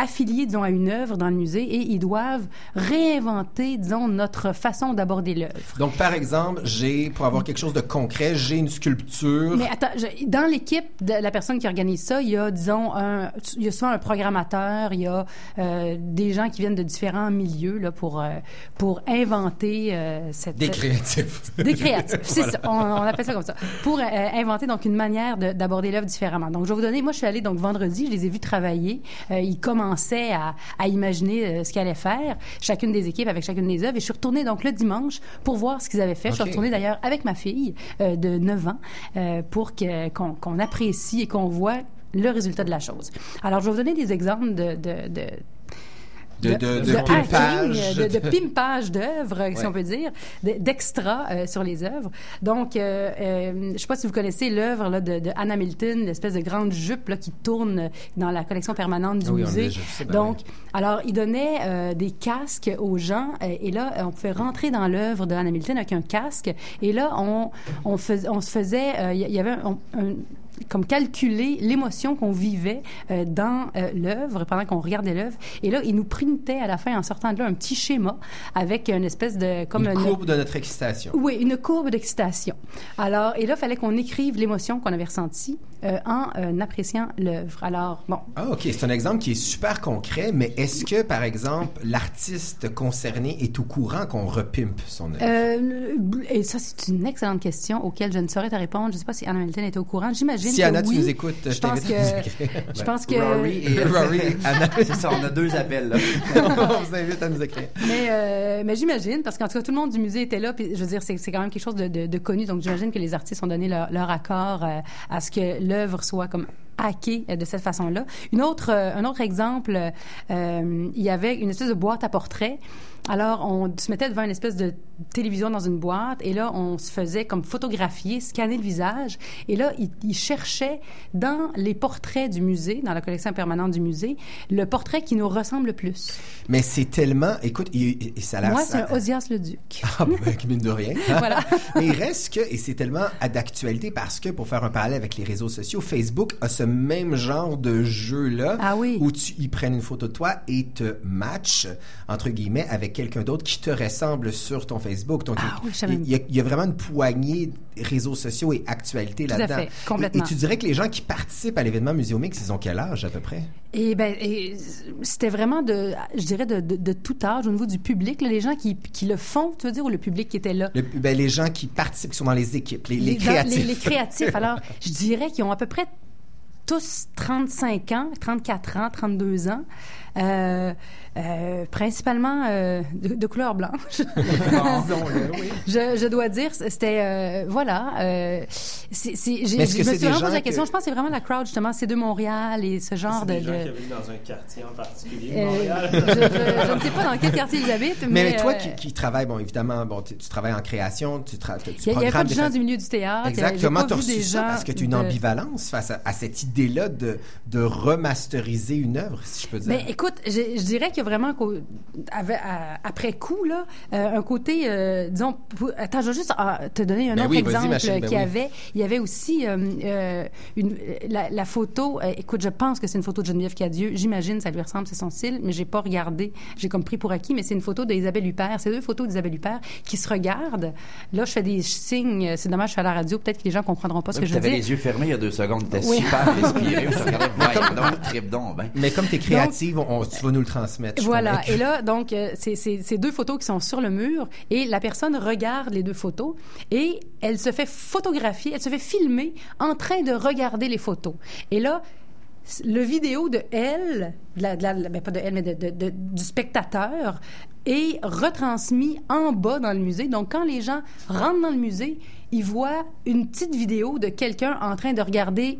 affiliés, disons, à une œuvre dans le musée et ils doivent réinventer, disons, notre façon d'aborder l'œuvre.
Donc, par exemple, j'ai, pour avoir quelque chose de concret, j'ai une sculpture.
Mais attends, je- dans l'équipe de la personne qui organise ça, il y a, disons, un, il y a soit un programmateur, il y a euh, des gens qui viennent de différents milieux là, pour, euh, pour inventer euh, cette...
Des créatifs.
Des créatifs, c'est
Voilà.
ça. On, on appelle ça comme ça. Pour euh, inventer donc une manière de- d'aborder l'œuvre différemment. Donc, je vais vous donner. Moi, je suis allée donc vendredi. Je les ai vus travailler. Euh, ils à, à imaginer euh, ce qu'ils allaient faire, chacune des équipes avec chacune des œuvres. Et je suis retournée donc le dimanche pour voir ce qu'ils avaient fait. Je suis retournée d'ailleurs avec ma fille euh, de 9 ans euh, pour qu'on apprécie et qu'on voit le résultat de la chose. Alors, je vais vous donner des exemples de, de, de
De- de- de
hacking,
pimpage.
de, de pimpage d'œuvres, si on peut dire, de- d'extra euh, sur les œuvres. Donc, euh, euh, je sais pas si vous connaissez l'œuvre de, Anna Milton, l'espèce de grande jupe là, qui tourne dans la collection permanente du
Ah oui,
musée.
déjà ben
Donc,
oui.
alors, il donnait des casques aux gens et là, on pouvait rentrer dans l'œuvre de Anna Milton avec un casque et là, on, on, fais- on se faisait, il y, y avait un- un comme calculer l'émotion qu'on vivait euh, dans euh, l'œuvre pendant qu'on regardait l'œuvre. Et là, il nous printait à la fin, en sortant de là, un petit schéma avec une espèce de... comme
une courbe de notre excitation.
oui, une courbe d'excitation. Alors, et là, il fallait qu'on écrive l'émotion qu'on avait ressentie euh, en appréciant l'œuvre. Alors, bon,
Ah, OK. C'est un exemple qui est super concret, mais est-ce que, par exemple, l'artiste concerné est au courant qu'on repimpe son œuvre?
Et ça, c'est une excellente question auquel je ne saurais te répondre. Je ne sais pas si Anna Milton était au courant. J'imagine
Si
que
Anna,
oui.
tu nous écoutes, je
je pense
t'invite à nous
que,
écrire.
je pense que
Rory et
Rory et Anna.
C'est ça, on a deux appels, là.
on vous invite à nous écrire.
Mais, euh, mais j'imagine, parce qu'en tout cas, tout le monde du musée était là, puis je veux dire, c'est c'est quand même quelque chose de, de- de connu, donc j'imagine que les artistes ont donné leur, leur accord euh, à ce que l'œuvre soit comme hackée euh, de cette façon-là. Une autre, euh, un autre exemple, euh, il y avait une espèce de boîte à portrait. Alors, on se mettait devant une espèce de télévision dans une boîte, et là, on se faisait comme photographier, scanner le visage, et là, ils il cherchaient dans les portraits du musée, dans la collection permanente du musée, le portrait qui nous ressemble le plus.
Mais c'est tellement... Écoute, il- il- ça a l'air...
Moi,
ça-
c'est un Osias le Duc.
Ah, ben, mine de rien.
Voilà.
Mais il reste que, et c'est tellement d'actualité parce que, pour faire un parallèle avec les réseaux sociaux, Facebook a ce même genre de jeu-là.
Ah oui.
Où tu, ils prennent une photo de toi et te matchent, entre guillemets, avec avec quelqu'un d'autre qui te ressemble sur ton Facebook. Donc,
Ah oui,
il, y a, il y a vraiment une poignée de réseaux sociaux et
à
là-dedans.
complètement.
Et, et tu dirais que les gens qui participent à l'événement Muséomix, ils ont quel âge à peu près?
Et ben, et c'était vraiment de, je dirais de, de, de tout âge au niveau du public, là, les gens qui, qui le font, tu veux dire, ou le public qui était là?
Le- ben, les gens qui participent, qui sont dans les équipes, les, créatifs.
Les, les créatifs. Alors, je dirais qu'ils ont à peu près tous 35 ans, 34 ans, 32 ans. Euh, euh, principalement euh, de, de couleur blanche.
Disons-le, oui.
je, je dois dire, c'était euh, voilà. Euh, c'est, c'est, j'ai, je
que
me
c'est
suis vraiment posé la question.
que-
Je pense que c'est vraiment la crowd justement. C'est de Montréal et ce genre de.
des gens
de-
qui habitent dans un quartier en particulier de
Euh,
Montréal.
je, je- je ne sais pas dans quel quartier ils habitent, mais,
Mais, toi
euh,
qui, qui travailles, bon, évidemment, bon, tu, tu travailles en création, tu, tra- tu
il y a- y a pas
programmes
de
des
gens
fa-
du milieu du théâtre.
Exact.
J'ai
Comment
pas
tu as reçu ça?
gens
Parce que tu as une
de-
ambivalence face à, à cette idée-là de, de remasteriser une œuvre, si je peux dire.
Ben, écoute, je, je dirais qu'il y a vraiment, après coup, là, euh, un côté, euh, disons, pour- attends, je vais juste ah, te donner un
Ben
autre
oui,
exemple
ben
qu'il y
oui.
avait. Il y avait aussi euh, une, la, la photo, euh, écoute, je pense que c'est une photo de Geneviève Cadieux. J'imagine, ça lui ressemble, c'est son style, mais j'ai pas regardé. J'ai comme pris pour acquis, mais c'est une photo d'Isabelle Huppert. C'est deux photos d'Isabelle Huppert qui se regardent. Là, je fais des signes. C'est dommage, je suis à la radio. Peut-être que les gens comprendront pas ce que je
Tu
veux
avais
dire.
les yeux fermés il y a deux secondes. T'étais
Oui.
super donc, ben.
Mais comme tu es créative, on- tu vas nous le transmettre.
Voilà. Et là, donc, euh, c'est c'est deux photos qui sont sur le mur et la personne regarde les deux photos et elle se fait photographier, elle se fait filmer en train de regarder les photos. Et là, le vidéo de elle, de la, de la- ben, pas de elle, mais de- du spectateur, est retransmis en bas dans le musée. Donc, quand les gens rentrent dans le musée, ils voient une petite vidéo de quelqu'un en train de regarder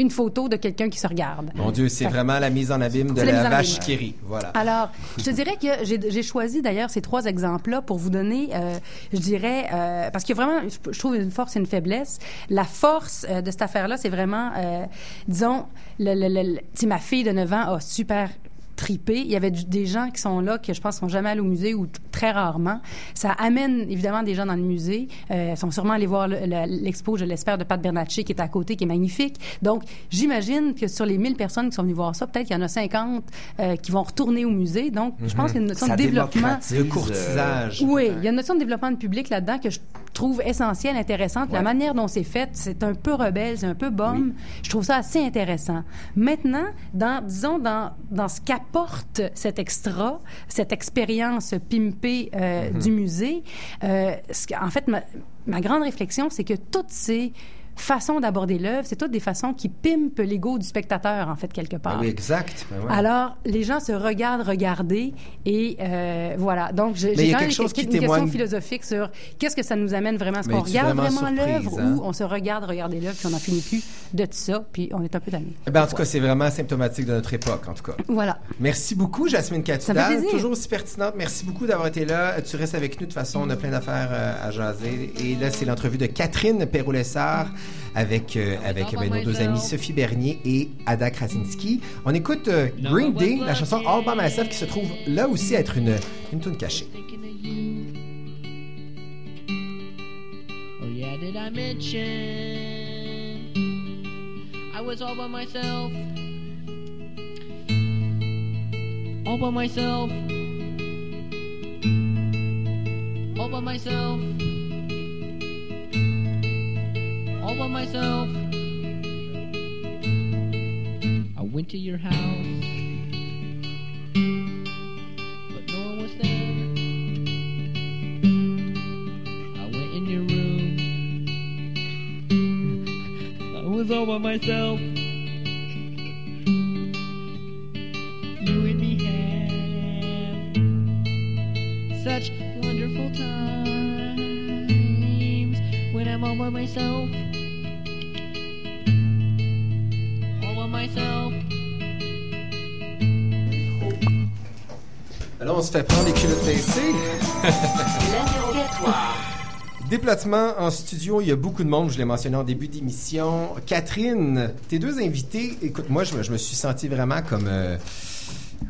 une photo de quelqu'un qui se regarde.
Mon Dieu, c'est vraiment la mise en abîme de
la
vache qui rit. Voilà.
Alors, je te dirais que j'ai choisi d'ailleurs ces trois exemples-là pour vous donner, euh, je dirais, euh, parce qu'il y a vraiment, je, trouve une force et une faiblesse. La force euh, de cette affaire-là, c'est vraiment, euh, disons, le, le, le- ma fille de 9 ans a super Il y avait des gens qui sont là, que je pense sont jamais allés au musée ou très rarement. Ça amène évidemment des gens dans le musée. Euh, ils sont sûrement allés voir le- le- l'expo, je l'espère, de Pat Bernacci qui est à côté, qui est magnifique. Donc, j'imagine que sur les 1000 personnes qui sont venues voir ça, peut-être qu'il y en a 50 euh, qui vont retourner au musée. Donc, je pense qu'il y a une notion
Ça
de développement.
Le courtisage.
Oui, il y a une notion de développement de public là-dedans que je trouve essentielle, intéressante. La manière dont c'est fait, c'est un peu rebelle, c'est un peu bombe. Je trouve ça assez intéressant. Maintenant, dans, disons, dans, dans ce qu'apporte cet extra, cette expérience pimpée euh, du musée, euh, ce en fait, ma, ma grande réflexion, c'est que toutes ces façons d'aborder l'œuvre, c'est toutes des façons qui pimpent l'ego du spectateur, en fait, quelque part.
Ben oui, exact. Ben ouais.
Alors, les gens se regardent regarder et euh, voilà. Donc, j'ai quand
quelque chose qui
une question philosophique sur qu'est-ce que ça nous amène vraiment? Est-ce qu'on regarde
vraiment
l'œuvre
hein?
ou on se regarde regarder l'œuvre puis on n'en finit plus de ça puis on est un peu tanné?
Eh ben, en tout cas, c'est vraiment symptomatique de notre époque, en tout cas.
Voilà.
Merci beaucoup, Jasmine Catudal. Toujours aussi pertinente. Merci beaucoup d'avoir été là. Tu restes avec nous. De toute façon, on a plein d'affaires euh, à jaser. Et là, c'est l'entrevue de Catherine Perrault-Lessard avec, euh, avec ben, nos deux amies Sophie Bernier et Ada Krasinski. On écoute euh, Green Day, la chanson All By Myself, qui se trouve là aussi être une, une tune cachée.
Oh yeah, did I mention I was all by myself? All by myself. All by myself. All by myself. I went to your house, but no one was there. I went in your room. I was all by myself. You and me have such wonderful times when I'm all by myself.
On se fait prendre les culottes baissées.
L'interrogatoire.
Déplacement en studio, il y a beaucoup de monde, je l'ai mentionné en début d'émission. Catherine, tes deux invités, écoute, moi, je, me- je me suis senti vraiment comme, euh,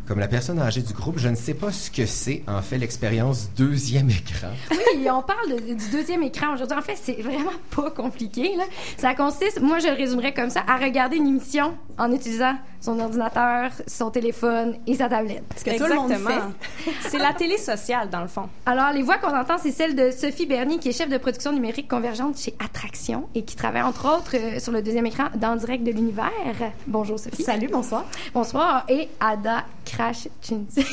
comme la personne âgée du groupe. Je ne sais pas ce que c'est, en fait, l'expérience deuxième écran.
Oui, on parle de- du deuxième écran aujourd'hui. En fait, c'est vraiment pas compliqué. Là. Ça consiste, moi je le résumerais comme ça, à regarder une émission en utilisant son ordinateur, son téléphone et sa tablette.
Ce que tout le monde C'est la télé sociale, dans le fond.
Alors, les voix qu'on entend, c'est celle de Sophie Bernier, qui est chef de production numérique convergente chez Attraction et qui travaille, entre autres, euh, sur le deuxième écran d'En direct de l'univers. Bonjour, Sophie.
Salut, bonsoir.
Bonsoir. Et Ada Crash dis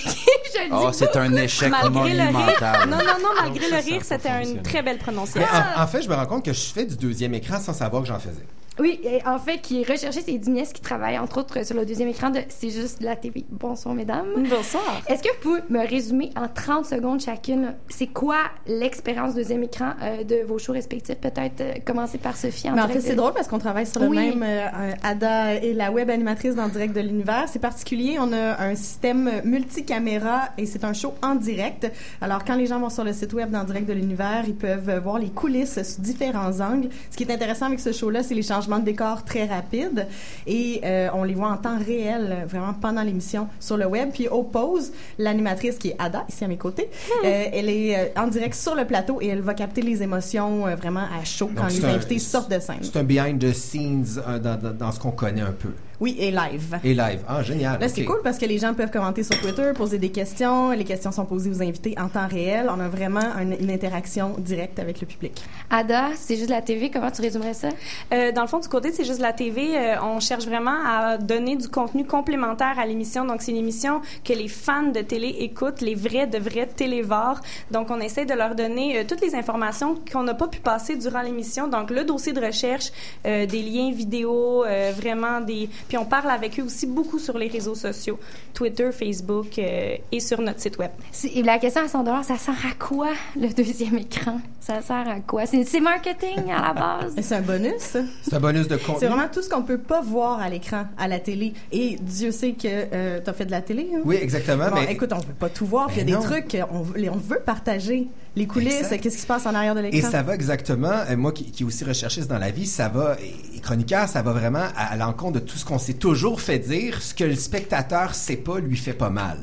Oh, c'est un échec
Malgré le rire.
monumental.
Non, non, non, malgré le rire, c'était une très belle
Mais
prononciation.
en, en fait, je me rends compte que je fais du deuxième écran sans savoir que j'en faisais.
Oui, et en fait, qui est recherché, c'est Dignès qui travaille, entre autres, sur le deuxième écran de C'est juste la TV. Bonsoir, mesdames.
Bonsoir.
Est-ce que vous pouvez me résumer en 30 secondes chacune, c'est quoi l'expérience deuxième écran euh, de vos shows respectifs? Peut-être euh, commencer par Sophie en
Mais en fait, c'est drôle parce qu'on travaille sur le
Oui.
même. euh, Ada est la web animatrice dans Direct de l'Univers. C'est particulier. On a un système multicaméra et c'est un show en direct. Alors, quand les gens vont sur le site web dans Direct de l'Univers, ils peuvent voir les coulisses sous différents angles. Ce qui est intéressant avec ce show-là, c'est les changements de décor très rapides et euh, on les voit en temps réel, vraiment pendant l'émission sur le web. Puis, au pause, l'animatrice qui est Ada, ici à mes côtés, euh, elle est euh, en direct sur le plateau et elle va capter les émotions euh, vraiment à chaud quand
Donc,
les
c'est un-
invités sortent de scène.
C'est un behind the scenes euh, dans, dans- dans ce qu'on connaît un peu.
Oui, et live.
Et live. Ah, génial.
Là, c'est cool parce que les gens peuvent commenter sur Twitter, poser des questions. Les questions sont posées aux invités en temps réel. On a vraiment un- une interaction directe avec le public.
Ada, c'est juste la TV. Comment tu résumerais ça?
Euh,
dans le fond, du côté de C'est juste la TV, euh, on cherche vraiment à donner du contenu complémentaire à l'émission. Donc, c'est une émission que les fans de télé écoutent, les vrais de vrais télévores. Donc, on essaie de leur donner euh, toutes les informations qu'on n'a pas pu passer durant l'émission. Donc, le dossier de recherche, euh, des liens vidéo, euh, vraiment des... Puis, on parle avec eux aussi beaucoup sur les réseaux sociaux, Twitter, Facebook euh, et sur notre site web.
Et la question à 100 ça sert à quoi, le deuxième écran? Ça sert à quoi? C'est marketing, à la base?
C'est un bonus.
C'est un bonus de contenu.
C'est vraiment tout ce qu'on peut pas voir à l'écran, à la télé. Et Dieu sait que tu as fait de la télé. hein?
Oui, exactement.
Bon,
mais
écoute, on peut pas tout voir. Puis il y a
Ben
des
non.
trucs qu'on veut- on veut partager. Les coulisses, qu'est-ce qui se passe en arrière de
Et
l'écran.
ça va exactement, euh, moi qui, qui aussi recherchiste dans la vie, ça va, et, et chroniqueur, ça va vraiment à, à l'encontre de tout ce qu'on s'est toujours fait dire, ce que le spectateur sait pas lui fait pas mal.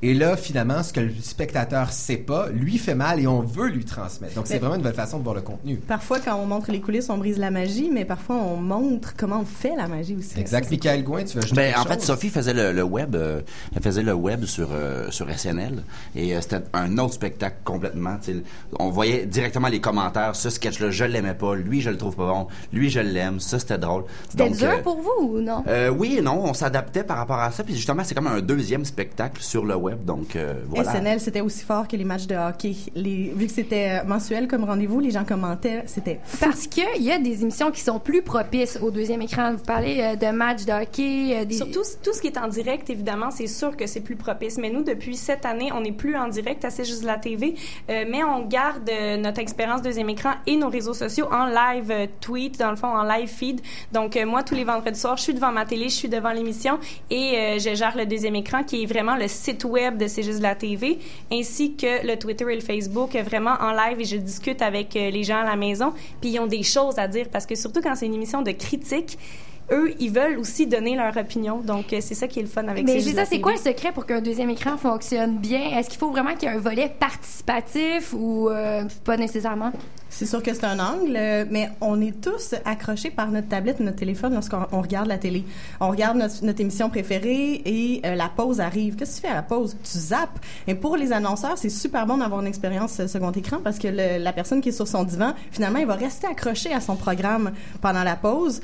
Et là, finalement, ce que le spectateur sait pas, lui fait mal et on veut lui transmettre. Donc, c'est vraiment une nouvelle façon de voir le contenu.
Parfois, quand on montre les coulisses, on brise la magie, mais parfois, on montre comment on fait la magie aussi.
Exact. Michael Gouin, tu veux ajouter
Ben, en fait? Sophie faisait le, le web, euh, elle faisait le web sur euh, sur SNL et euh, c'était un autre spectacle complètement. On voyait directement les commentaires. Ce sketch-là, je l'aimais pas. Lui, je le trouve pas bon. Lui, je l'aime. Ça, c'était drôle.
C'était dur
euh,
pour vous ou non?
euh, oui et non, on s'adaptait par rapport à ça. Puis justement, c'est comme un deuxième spectacle sur le web. Donc euh, voilà.
SNL, c'était aussi fort que les matchs de hockey. Les, vu que c'était euh, mensuel comme rendez-vous, les gens commentaient, c'était
Parce qu'il y a des émissions qui sont plus propices au deuxième écran. Vous parlez euh, de matchs de hockey, euh, des...
Surtout tout ce qui est en direct, évidemment, c'est sûr que c'est plus propice. Mais nous, depuis cette année, on n'est plus en direct à C'est juste la TV, euh, mais on garde euh, notre expérience deuxième écran et nos réseaux sociaux en live euh, tweet, dans le fond, en live feed. Donc, euh, moi, tous les vendredis soirs, je suis devant ma télé, je suis devant l'émission et euh, je gère le deuxième écran qui est vraiment le site web de C'est juste la TV, ainsi que le Twitter et le Facebook, vraiment en live et je discute avec euh, les gens à la maison. Puis, ils ont des choses à dire parce que surtout quand c'est une émission de critique, eux, ils veulent aussi donner leur opinion. Donc, euh, c'est ça qui est le fun avec
Mais ça,
la
c'est quoi le secret pour qu'un deuxième écran fonctionne bien? Est-ce qu'il faut vraiment qu'il y ait un volet participatif ou euh, pas nécessairement?
C'est sûr que c'est un angle, euh, mais on est tous accrochés par notre tablette, notre téléphone lorsqu'on on regarde la télé. On regarde notre, émission préférée et euh, la pause arrive. Qu'est-ce que tu fais à la pause? Tu zappes. Et pour les annonceurs, c'est super bon d'avoir une expérience euh, second écran parce que la personne qui est sur son divan, finalement, elle va rester accrochée à son programme pendant la pause.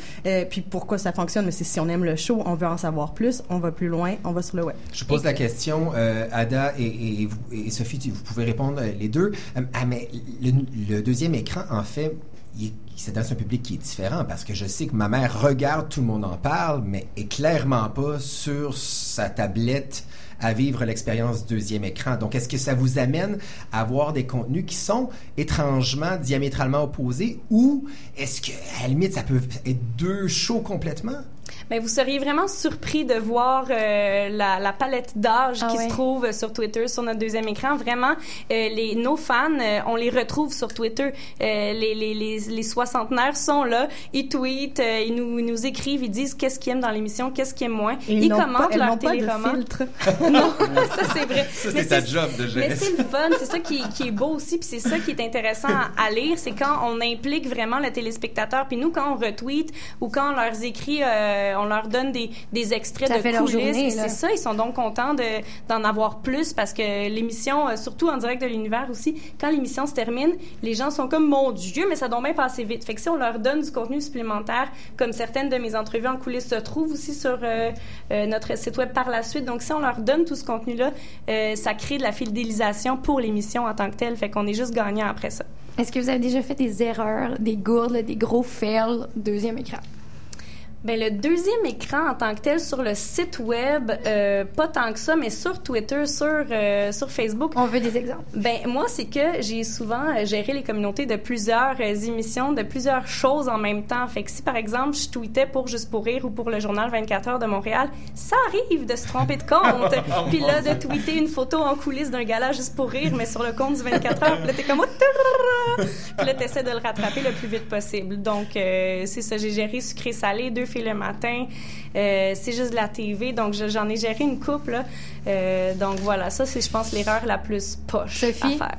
Puis pourquoi ça fonctionne? Mais c'est si on aime le show, on veut en savoir plus, on va plus loin, on va sur le web.
Je pose la question, Ada et, Sophie, vous pouvez répondre les deux. Ah, mais le, le deuxième écran, en fait, il, il s'adresse à un public qui est différent parce que je sais que ma mère regarde, tout le monde en parle, mais est clairement pas sur sa tablette à vivre l'expérience deuxième écran. Donc, est-ce que ça vous amène à voir des contenus qui sont étrangement, diamétralement opposés ou est-ce que, à la limite, ça peut être deux shows complètement?
Mais vous seriez vraiment surpris de voir euh, la, la palette d'âge
Ah
qui
ouais.
se trouve sur Twitter, sur notre deuxième écran. Vraiment, euh, les, nos fans, euh, on les retrouve sur Twitter. Euh, les, les, les, les soixantenaires sont là, ils tweetent, euh, ils, nous, ils nous écrivent, ils disent qu'est-ce qu'ils aiment dans l'émission, qu'est-ce qu'ils aiment moins.
Et ils
ils
n'ont pas-
commentent leur
pas de
téléroman. non, ça c'est vrai.
Ça, c'est ta job de gérer
Mais
ça.
c'est le fun, c'est ça qui, qui est beau aussi, puis c'est ça qui est intéressant à, à lire, c'est quand on implique vraiment le téléspectateur. Puis nous, quand on retweet ou quand on leur écrit, euh, on leur donne des, des extraits
Ça
de coulisses. C'est ça, ils sont donc contents de, d'en avoir plus parce que l'émission, euh, surtout en direct de l'univers aussi, quand l'émission se termine, les gens sont comme mon Dieu, mais ça doit bien passer vite. Fait que si on leur donne du contenu supplémentaire, comme certaines de mes entrevues en coulisses se trouvent aussi sur euh, euh, notre site web par la suite. Donc si on leur donne tout ce contenu-là, euh, ça crée de la fidélisation pour l'émission en tant que telle. Fait qu'on est juste gagnant après ça.
Est-ce que vous avez déjà fait des erreurs, des gourdes, des gros fails deuxième écran?
Ben, le deuxième écran en tant que tel sur le site web, euh, pas tant que ça, mais sur Twitter, sur, euh, sur Facebook.
On veut des exemples.
Ben, moi, c'est que j'ai souvent euh, géré les communautés de plusieurs euh, émissions, de plusieurs choses en même temps. Fait que si, par exemple, je tweetais pour Juste pour rire ou pour le journal 24 heures de Montréal, ça arrive de se tromper de compte. Puis là, de tweeter une photo en coulisses d'un gala Juste pour rire, mais sur le compte du 24 heures, puis là, t'es comme... Oh! Puis là, t'essaies de le rattraper le plus vite possible. Donc, euh, c'est ça, j'ai géré sucré-salé, deux le matin. Euh, c'est juste de la TV, donc je- j'en ai géré une couple. là. Euh, donc voilà, ça, c'est, je pense, l'erreur la plus poche à faire.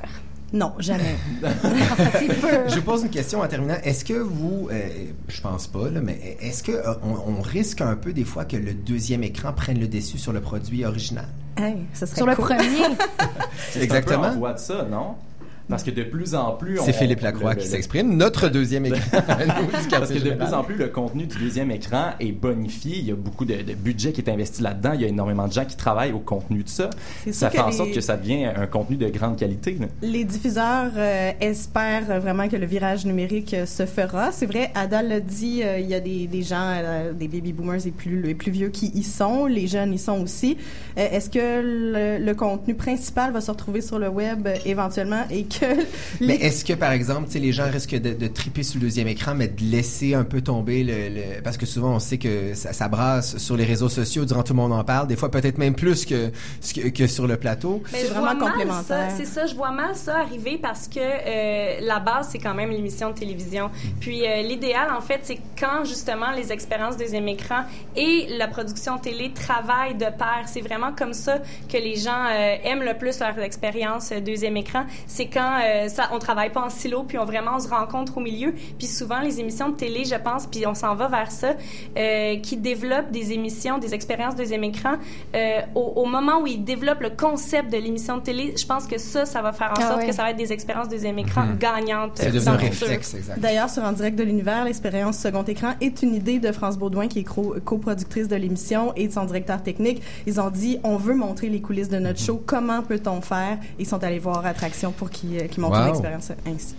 Non, jamais.
Je vous pose une question en terminant. Est-ce que vous, euh, je pense pas, là, mais est-ce que euh, on, on risque un peu des fois que le deuxième écran prenne le dessus sur le produit original?
Hey, ça serait
Sur le premier.
C'est
Exactement.
En voie de ça, non? Parce que de plus en plus...
C'est Philippe Lacroix
le-
qui s'exprime, notre deuxième écran. nous, du
Parce que de plus en plus, le contenu du deuxième écran est bonifié. Il y a beaucoup de, de budget qui est investi là-dedans. Il y a énormément de gens qui travaillent au contenu de ça.
C'est
Ça fait en sorte
les-
que ça devient un contenu de grande qualité. là.
Les diffuseurs euh, espèrent vraiment que le virage numérique euh, se fera. C'est vrai, Ada l'a dit, euh, il y a des, des gens, euh, des baby boomers et plus, les plus vieux qui y sont, les jeunes y sont aussi. Euh, Est-ce que le, le contenu principal va se retrouver sur le web euh, éventuellement? Et que
Mais est-ce que, par exemple, les gens risquent de, de triper sur le deuxième écran, mais de laisser un peu tomber le... le- Parce que souvent, on sait que ça, ça brasse sur les réseaux sociaux, durant tout le monde en parle, des fois peut-être même plus que, que, que sur le plateau.
Mais
C'est vraiment complémentaire.
C'est ça, je vois mal ça arriver parce que euh, la base, c'est quand même l'émission de télévision. Puis euh, l'idéal, en fait, c'est quand justement les expériences deuxième écran et la production télé travaillent de pair. C'est vraiment comme ça que les gens euh, aiment le plus leur expérience deuxième écran. C'est quand euh, ça, on travaille pas en silo, puis on vraiment on se rencontre au milieu. Puis souvent, les émissions de télé, je pense, puis on s'en va vers ça, euh, qui développent des émissions, des expériences deuxième écran, euh, au, au moment où ils développent le concept de l'émission de télé, je pense que ça, ça va faire en
Ah
sorte que ça va être des expériences deuxième écran
Mhm.
gagnantes.
C'est devenu
dans
un
le futur.
réflexe, exact.
D'ailleurs, sur En direct de l'univers, l'expérience second écran est une idée de France Baudouin, qui est coproductrice de l'émission et de son directeur technique. Ils ont dit, on veut montrer les coulisses de notre show. Comment peut-on faire? Ils sont allés voir Attraction pour qu'ils euh, montrent
Wow.
l'expérience ainsi.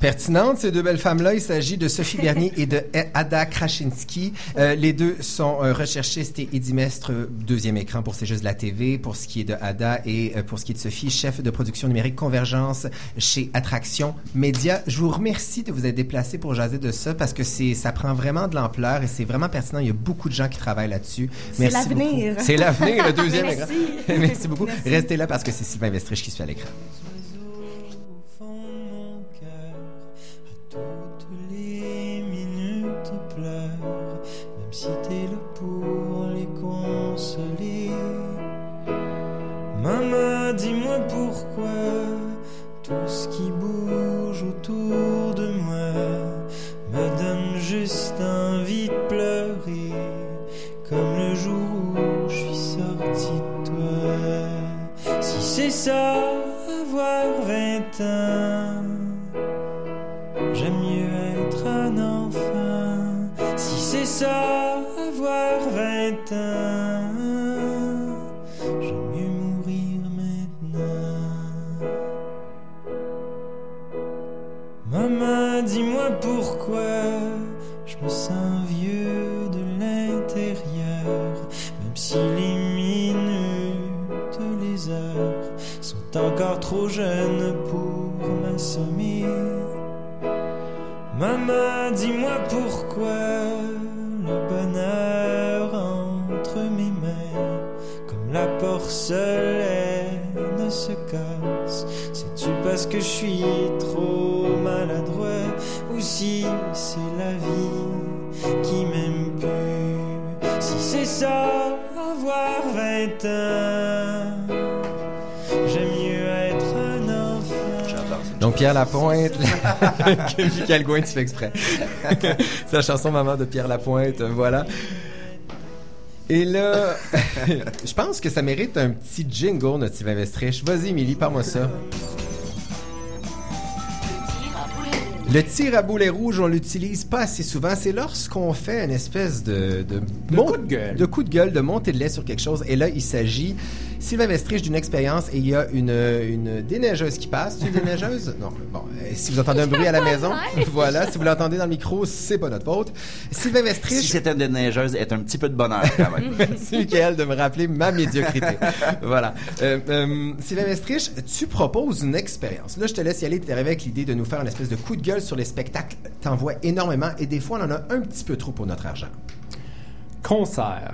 Pertinente, ces deux belles femmes-là. Il s'agit de Sophie Bernier et de Ada Krasinski. Euh, les deux sont euh, recherchistes et édimestres, deuxième écran pour C'est juste de la TV, pour ce qui est de Ada et pour ce qui est de Sophie, chef de production numérique Convergence chez Attraction Média. Je vous remercie de vous être déplacé pour jaser de ça parce que c'est ça prend vraiment de l'ampleur et c'est vraiment pertinent. Il y a beaucoup de gens qui travaillent là-dessus.
C'est
Merci
l'avenir.
beaucoup. C'est l'avenir, le deuxième
Merci.
écran. Merci beaucoup.
Merci.
Restez là parce que c'est Sylvain Vestrich qui suit à l'écran.
Que je suis trop maladroit ou si c'est la vie qui m'aime plus? Si c'est ça, avoir 20 ans, j'aime mieux être un enfant.
Donc Pierre Lapointe, que Michael Gouin, tu fais exprès. C'est la chanson Maman de Pierre Lapointe, voilà. Et là, je pense que ça mérite un petit jingle, notre Sylvain. Vas-y, Émilie, parle-moi ça. Le tir à boulet rouge, on l'utilise pas assez souvent. C'est lorsqu'on fait une espèce de... De, coup de gueule. De coup de gueule, de montée de lait sur quelque chose. Et là, il s'agit, Sylvain Vestrich, d'une expérience et il y a une, une déneigeuse qui passe. Une déneigeuse? Non. Bon, euh, si vous entendez un bruit à la maison, voilà. Si vous l'entendez dans le micro, c'est pas notre faute. Sylvain Vestrich...
Si c'était une déneigeuse, est un petit peu de bonheur quand même.
Merci, Michael, de me rappeler ma médiocrité. voilà. Euh, euh, Sylvain Vestrich, tu proposes une expérience. Là, je te laisse y aller. Tu arrivé avec l'idée de nous faire une espèce de coup de gueule sur les spectacles. T'en vois énormément et des fois, on en a un petit peu trop pour notre argent.
Concert.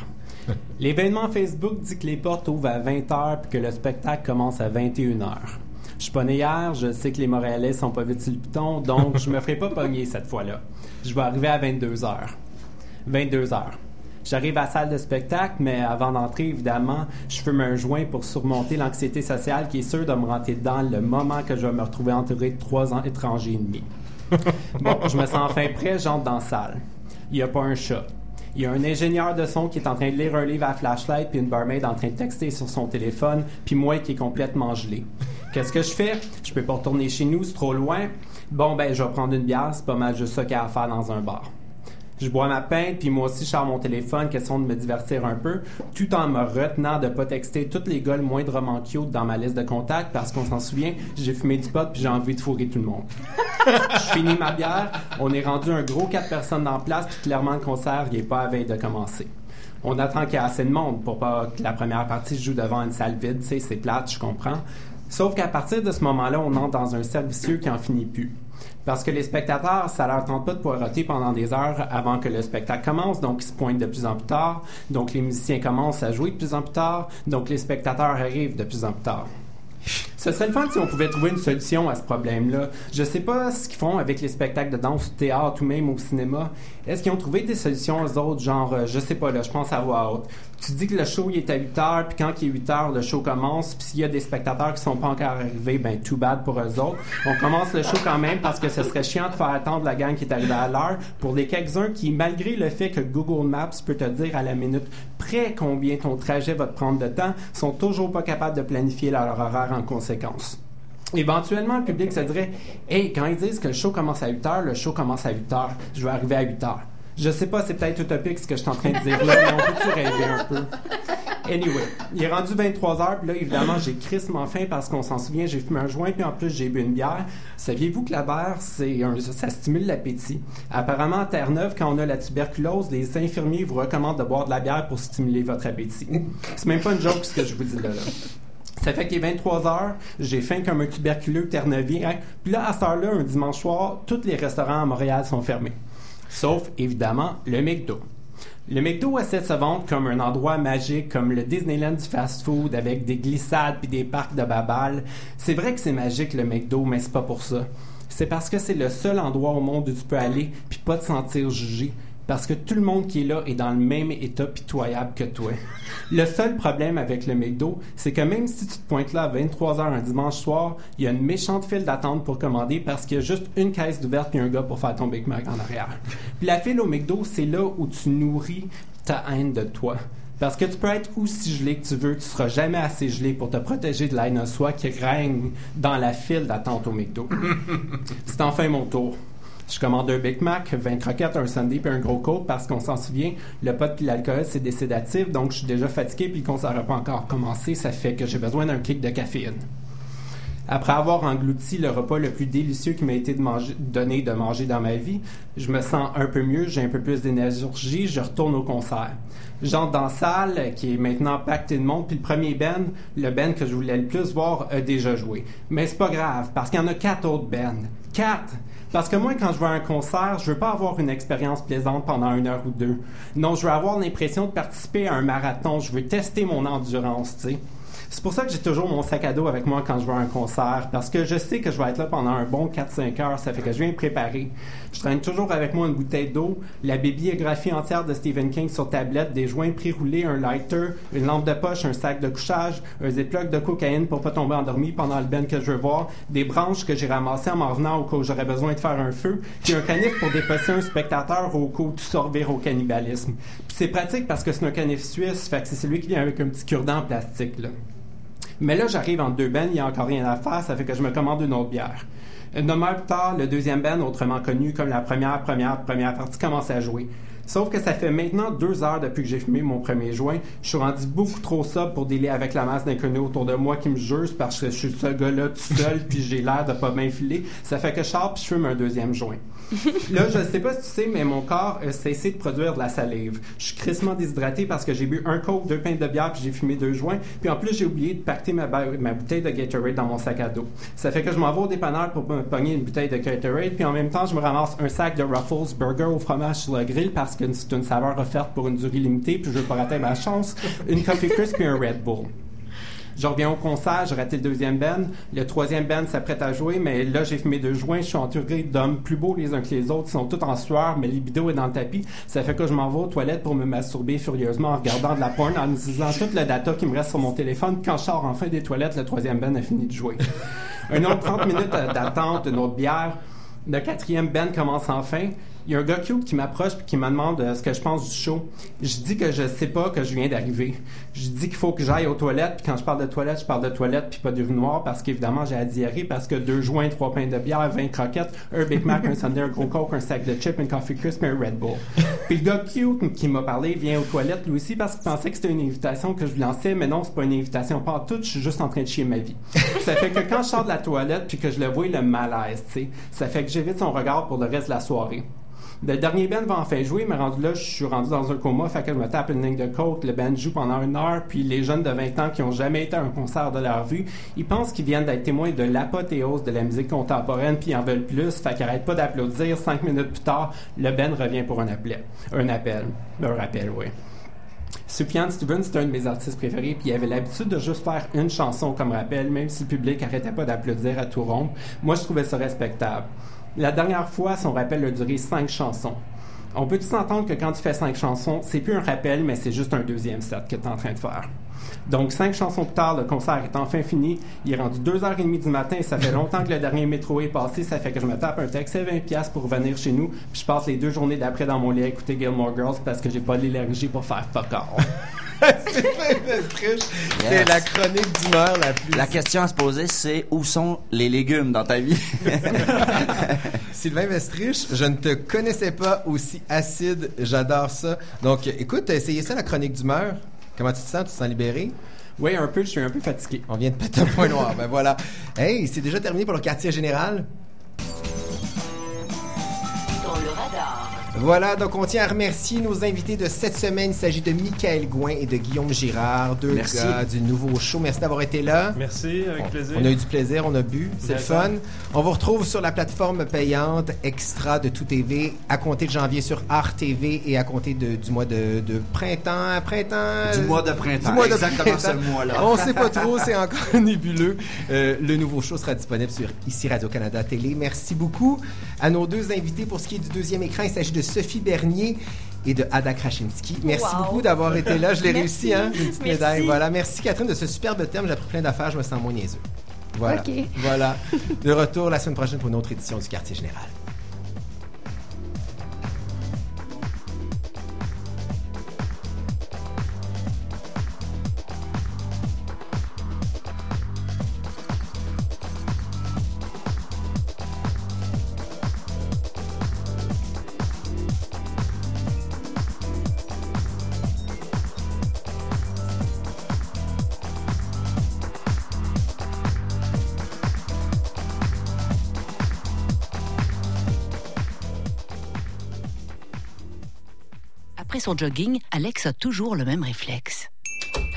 L'événement Facebook dit que les portes ouvrent à 20h puis que le spectacle commence à 21h. Je suis pas hier, je sais que les Montréalais sont pas vite sur le piton, donc je me ferai pas pogner cette fois-là. Je vais arriver à 22h. 22h. J'arrive à la salle de spectacle, mais avant d'entrer, évidemment, je fume un joint pour surmonter l'anxiété sociale qui est sûre de me rentrer dedans le moment que je vais me retrouver entouré de trois étrangers et demi. Bon, je me sens enfin prêt, j'entre dans la salle. Il n'y a pas un chat. Il y a un ingénieur de son qui est en train de lire un livre à flashlight, puis une barmaid en train de texter sur son téléphone, puis moi qui est complètement gelé. Qu'est-ce que je fais? Je peux pas retourner chez nous, c'est trop loin. Bon, ben, je vais prendre une bière, c'est pas mal juste ça qu'il à faire dans un bar. Je bois ma pinte, puis moi aussi, je sors mon téléphone, question de me divertir un peu, tout en me retenant de pas texter tous les gars le moindrement cute dans ma liste de contacts, parce qu'on s'en souvient, j'ai fumé du pot, puis j'ai envie de fourrer tout le monde. je finis ma bière, on est rendu un gros quatre personnes en place, puis clairement, le concert, il est pas à veille de commencer. On attend qu'il y ait assez de monde pour pas que la première partie joue devant une salle vide, c'est plate, je comprends. Sauf qu'à partir de ce moment-là, on entre dans un cercle qui en finit plus. Parce que les spectateurs, ça leur tente pas de poireauter pendant des heures avant que le spectacle commence, donc ils se pointent de plus en plus tard. Donc les musiciens commencent à jouer de plus en plus tard, donc les spectateurs arrivent de plus en plus tard. Ce serait le fun si on pouvait trouver une solution à ce problème-là. Je sais pas ce qu'ils font avec les spectacles de danse au théâtre ou même au cinéma. Est-ce qu'ils ont trouvé des solutions aux autres, genre, euh, je sais pas, là, je pense à voix haute. Tu dis que le show il est à 8 heures, puis quand il est 8 heures, le show commence, puis s'il y a des spectateurs qui sont pas encore arrivés, ben, too bad pour eux autres. On commence le show quand même parce que ce serait chiant de faire attendre la gang qui est arrivée à l'heure pour les quelques-uns qui, malgré le fait que Google Maps peut te dire à la minute près combien ton trajet va te prendre de temps, sont toujours pas capables de planifier leur horaire en conséquence. Éventuellement, le public se dirait Hey, quand ils disent que le show commence à 8 heures, le show commence à 8 heures. Je vais arriver à 8 heures. Je sais pas, c'est peut-être utopique ce que je suis en train de dire là, mais on peut-tu rêver un peu? Anyway, il est rendu 23 heures, puis là, évidemment, j'ai crissement faim parce qu'on s'en souvient, j'ai fumé un joint, puis en plus, j'ai bu une bière. Saviez-vous que la bière, c'est ça stimule l'appétit? Apparemment, à Terre-Neuve, quand on a la tuberculose, les infirmiers vous recommandent de boire de la bière pour stimuler votre appétit. C'est même pas une joke ce que je vous dis là. Ça fait qu'il est 23 heures, j'ai faim comme un tuberculeux ternevien. hein. Puis là, à cette heure-là, un dimanche soir, tous les restaurants à Montréal sont fermés. Sauf, évidemment, le McDo. Le McDo essaie de se vendre comme un endroit magique, comme le Disneyland du fast-food, avec des glissades puis des parcs de babal. C'est vrai que c'est magique, le McDo, mais c'est pas pour ça. C'est parce que c'est le seul endroit au monde où tu peux aller puis pas te sentir jugé. Parce que tout le monde qui est là est dans le même état pitoyable que toi. Le seul problème avec le McDo, c'est que même si tu te pointes là à 23h un dimanche soir, il y a une méchante file d'attente pour commander parce qu'il y a juste une caisse d'ouverte et un gars pour faire ton Big Mac en arrière. Puis la file au McDo, c'est là où tu nourris ta haine de toi. Parce que tu peux être aussi gelé que tu veux, tu seras jamais assez gelé pour te protéger de la haine de soi qui règne dans la file d'attente au McDo. C'est enfin mon tour. Je commande un Big Mac, 20 croquettes, un sundae puis un gros coke parce qu'on s'en souvient, le pot puis l'alcool c'est des sédatifs, donc je suis déjà fatigué puis le concert n'a pas encore commencé, ça fait que j'ai besoin d'un kick de caféine. Après avoir englouti le repas le plus délicieux qui m'a été donné de manger dans ma vie, je me sens un peu mieux, j'ai un peu plus d'énergie, je retourne au concert. J'entre dans la salle qui est maintenant pactée de monde, puis le premier band, le band que je voulais le plus voir, a déjà joué. Mais c'est pas grave, parce qu'il y en a quatre autres bands. Quatre! Parce que moi, quand je vais à un concert, je veux pas avoir une expérience plaisante pendant une heure ou deux. Non, je veux avoir l'impression de participer à un marathon. Je veux tester mon endurance, tu sais. C'est pour ça que j'ai toujours mon sac à dos avec moi quand je vais à un concert, parce que je sais que je vais être là pendant un bon 4-5 heures. Ça fait que je viens préparer. Je traîne toujours avec moi une bouteille d'eau, la bibliographie entière de Stephen King sur tablette, des joints pré-roulés, un lighter, une lampe de poche, un sac de couchage, un ziploc de cocaïne pour pas tomber endormi pendant le ben que je veux voir, des branches que j'ai ramassées en m'en revenant au cas où j'aurais besoin de faire un feu, puis un canif pour dépecer un spectateur au cas où tout au cannibalisme. C'est pratique parce que c'est un canif suisse, fait que c'est celui qui vient avec un petit cure-dent en plastique. Mais là, j'arrive en deux bennes, il n'y a encore rien à faire, ça fait que je me commande une autre bière. Une heure plus tard, le deuxième ben, autrement connu comme la première, première, première partie, commence à jouer. Sauf que ça fait maintenant deux heures depuis que j'ai fumé mon premier joint. Je suis rendu beaucoup trop sobre pour délai avec la masse d'inconnus autour de moi qui me jugent parce que je suis ce gars-là tout seul puis j'ai l'air de pas bien filer. Ça fait que je sors puis je fume un deuxième joint. Là, je sais pas si tu sais, mais mon corps a cessé de produire de la salive. Je suis crissement déshydraté parce que j'ai bu un coke, deux pintes de bière puis j'ai fumé deux joints. Puis en plus, j'ai oublié de pacter ma, bouteille de Gatorade dans mon sac à dos. Ça fait que je m'en vais au dépanneur pour me pogner une bouteille de Gatorade puis en même temps, je me ramasse un sac de Ruffles Burger au fromage sur le grill parce que c'est une saveur offerte pour une durée limitée puis je veux pas rater ma chance. Une Coffee Crisp puis un Red Bull. Je reviens au concert, j'ai raté le deuxième band? Le troisième band s'apprête à jouer, mais là, j'ai fumé deux joints. Je suis entouré d'hommes plus beaux les uns que les autres. Ils sont tous en sueur, mais libido est dans le tapis. Ça fait que je m'en vais aux toilettes pour me masturber furieusement en regardant de la porn, en utilisant toute le data qui me reste sur mon téléphone. Quand je sors enfin des toilettes, le troisième band a fini de jouer. Un autre 30 minutes d'attente, une autre bière. Le quatrième band commence enfin. Il y a un gars qui m'approche et qui me demande euh, ce que je pense du show. Je dis que je sais pas que je viens d'arriver. Je dis qu'il faut que j'aille aux toilettes. Puis quand je parle de toilettes, je parle de toilettes puis pas d'urinoir parce qu'évidemment j'ai la diarrhée parce que deux joints, trois pains de bière, 20 croquettes, un Big Mac, un Sunday, un gros Coke, un sac de chips, un Coffee Crisp un Red Bull. Puis le gars cute qui m'a parlé vient aux toilettes lui aussi parce qu'il pensait que c'était une invitation que je lui lançais, mais non, c'est pas une invitation. Pas tout, je suis juste en train de chier ma vie. Ça fait que quand je sors de la toilette puis que je le vois, le malaise, tu sais, ça fait que j'évite son regard pour le reste de la soirée. Le dernier band va enfin jouer, mais rendu là, je suis rendu dans un coma, fait je me tape une ligne de côte, le band joue pendant une heure, puis les jeunes de 20 ans qui ont jamais été à un concert de leur vie, ils pensent qu'ils viennent d'être témoins de l'apothéose de la musique contemporaine, puis ils en veulent plus, fait qu'ils pas d'applaudir. Cinq minutes plus tard, le band revient pour un appel. Un appel. Un rappel, oui. Sufjan Stevens, c'était un de mes artistes préférés, puis il avait l'habitude de juste faire une chanson comme rappel, même si le public arrêtait pas d'applaudir à tout rompre. Moi, je trouvais ça respectable. La dernière fois, son rappel a duré cinq chansons. On peut s'entendre que quand tu fais cinq chansons, c'est plus un rappel, mais c'est juste un deuxième set que tu es en train de faire? Donc, cinq chansons plus tard, le concert est enfin fini. Il est rendu 2h30 du matin. Ça fait longtemps que le dernier métro est passé. Ça fait que je me tape un taxi à 20$ pour revenir chez nous. Puis je passe les deux journées d'après dans mon lit à écouter Gilmore Girls parce que j'ai pas l'énergie pour faire fuck all.
C'est la chronique d'humeur la plus.
La question à se poser, c'est où sont les légumes dans ta vie?
Sylvain Vestriche, je ne te connaissais pas aussi acide. J'adore ça. Donc, écoute, t'as essayé ça, la chronique d'humeur. Comment tu te sens? Tu te sens libéré?
Oui, un peu. Je suis un peu fatigué.
On vient de péter un point noir. ben voilà. Hey, c'est déjà terminé pour le quartier général. Voilà, donc on tient à remercier nos invités de cette semaine. Il s'agit de Michael Gouin et de Guillaume Girard, deux
Merci.
gars du nouveau show. Merci d'avoir été là.
Merci, avec plaisir.
On a eu du plaisir, on a bu, c'est le fun. On vous retrouve sur la plateforme payante Extra de Tout TV à compter de janvier sur Art TV et à compter de- du mois de, de printemps, printemps.
Du mois de printemps,
Du mois de
exactement
printemps.
ce mois-là.
On sait pas trop, c'est encore nébuleux. Euh, le nouveau show sera disponible sur ici Radio-Canada Télé. Merci beaucoup à nos deux invités. Pour ce qui est du deuxième écran, il s'agit de Sophie Bernier et de Ada Krasinski. Merci
Wow.
beaucoup d'avoir été là. Je l'ai réussi, hein? Une petite
Merci.
médaille. Voilà. Merci Catherine de ce superbe thème. J'ai appris plein d'affaires. Je me sens moins niaiseux. Voilà. Voilà. De retour la semaine prochaine pour une autre édition du Quartier Général.
Son jogging, Alex a toujours le même réflexe.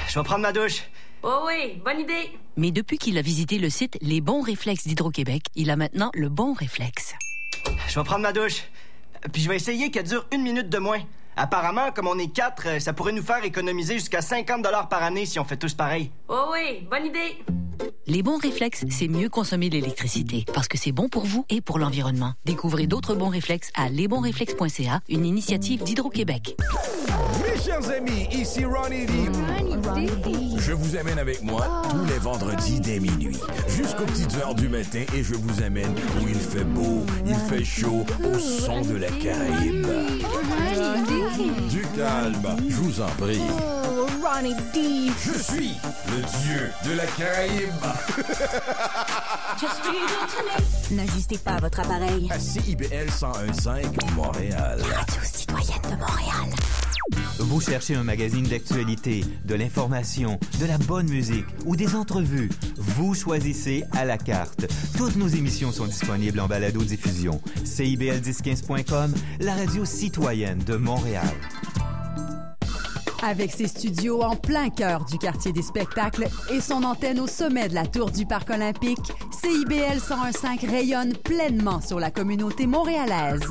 Je vais prendre ma douche.
Oh oui, bonne idée. Mais depuis qu'il a visité le site Les bons réflexes d'Hydro-Québec, il a maintenant le bon réflexe.
Je vais prendre ma douche. Puis je vais essayer qu'elle dure une minute de moins. Apparemment, comme on est quatre, euh, ça pourrait nous faire économiser jusqu'à 50 dollars par année si on fait tous pareil.
Oh oui, bonne idée. Les bons réflexes, c'est mieux consommer l'électricité parce que c'est bon pour vous et pour l'environnement. Découvrez d'autres bons réflexes à lesbonsréflexes.ca, une initiative d'Hydro-Québec.
Mes chers amis, ici Ronnie D. Je vous amène avec moi tous les vendredis dès minuit, jusqu'aux petites heures du matin et je vous amène où il fait beau, il fait chaud, au son de la Caraïbe. Du calme, je vous en prie.
Ronnie D.
Je suis le dieu de la Caraïbe.
N'ajustez pas votre appareil.
À CIBL 101.5 Montréal.
Radio citoyenne de Montréal.
Vous cherchez un magazine d'actualité, de l'information, de la bonne musique ou des entrevues. Vous choisissez à la carte. Toutes nos émissions sont disponibles en balado-diffusion. CIBL1015.com, la radio citoyenne de Montréal.
Avec ses studios en plein cœur du quartier des spectacles et son antenne au sommet de la tour du Parc olympique, CIBL 101.5 rayonne pleinement sur la communauté montréalaise.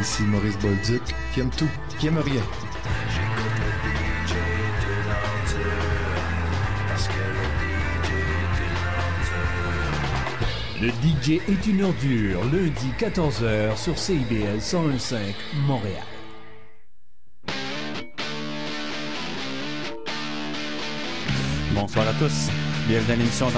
Ici Maurice Bolduc, qui aime tout, qui aime rien.
Le DJ est une ordure, lundi 14h sur CIBL 101.5 Montréal.
Bonsoir à tous. Bienvenue à l'émission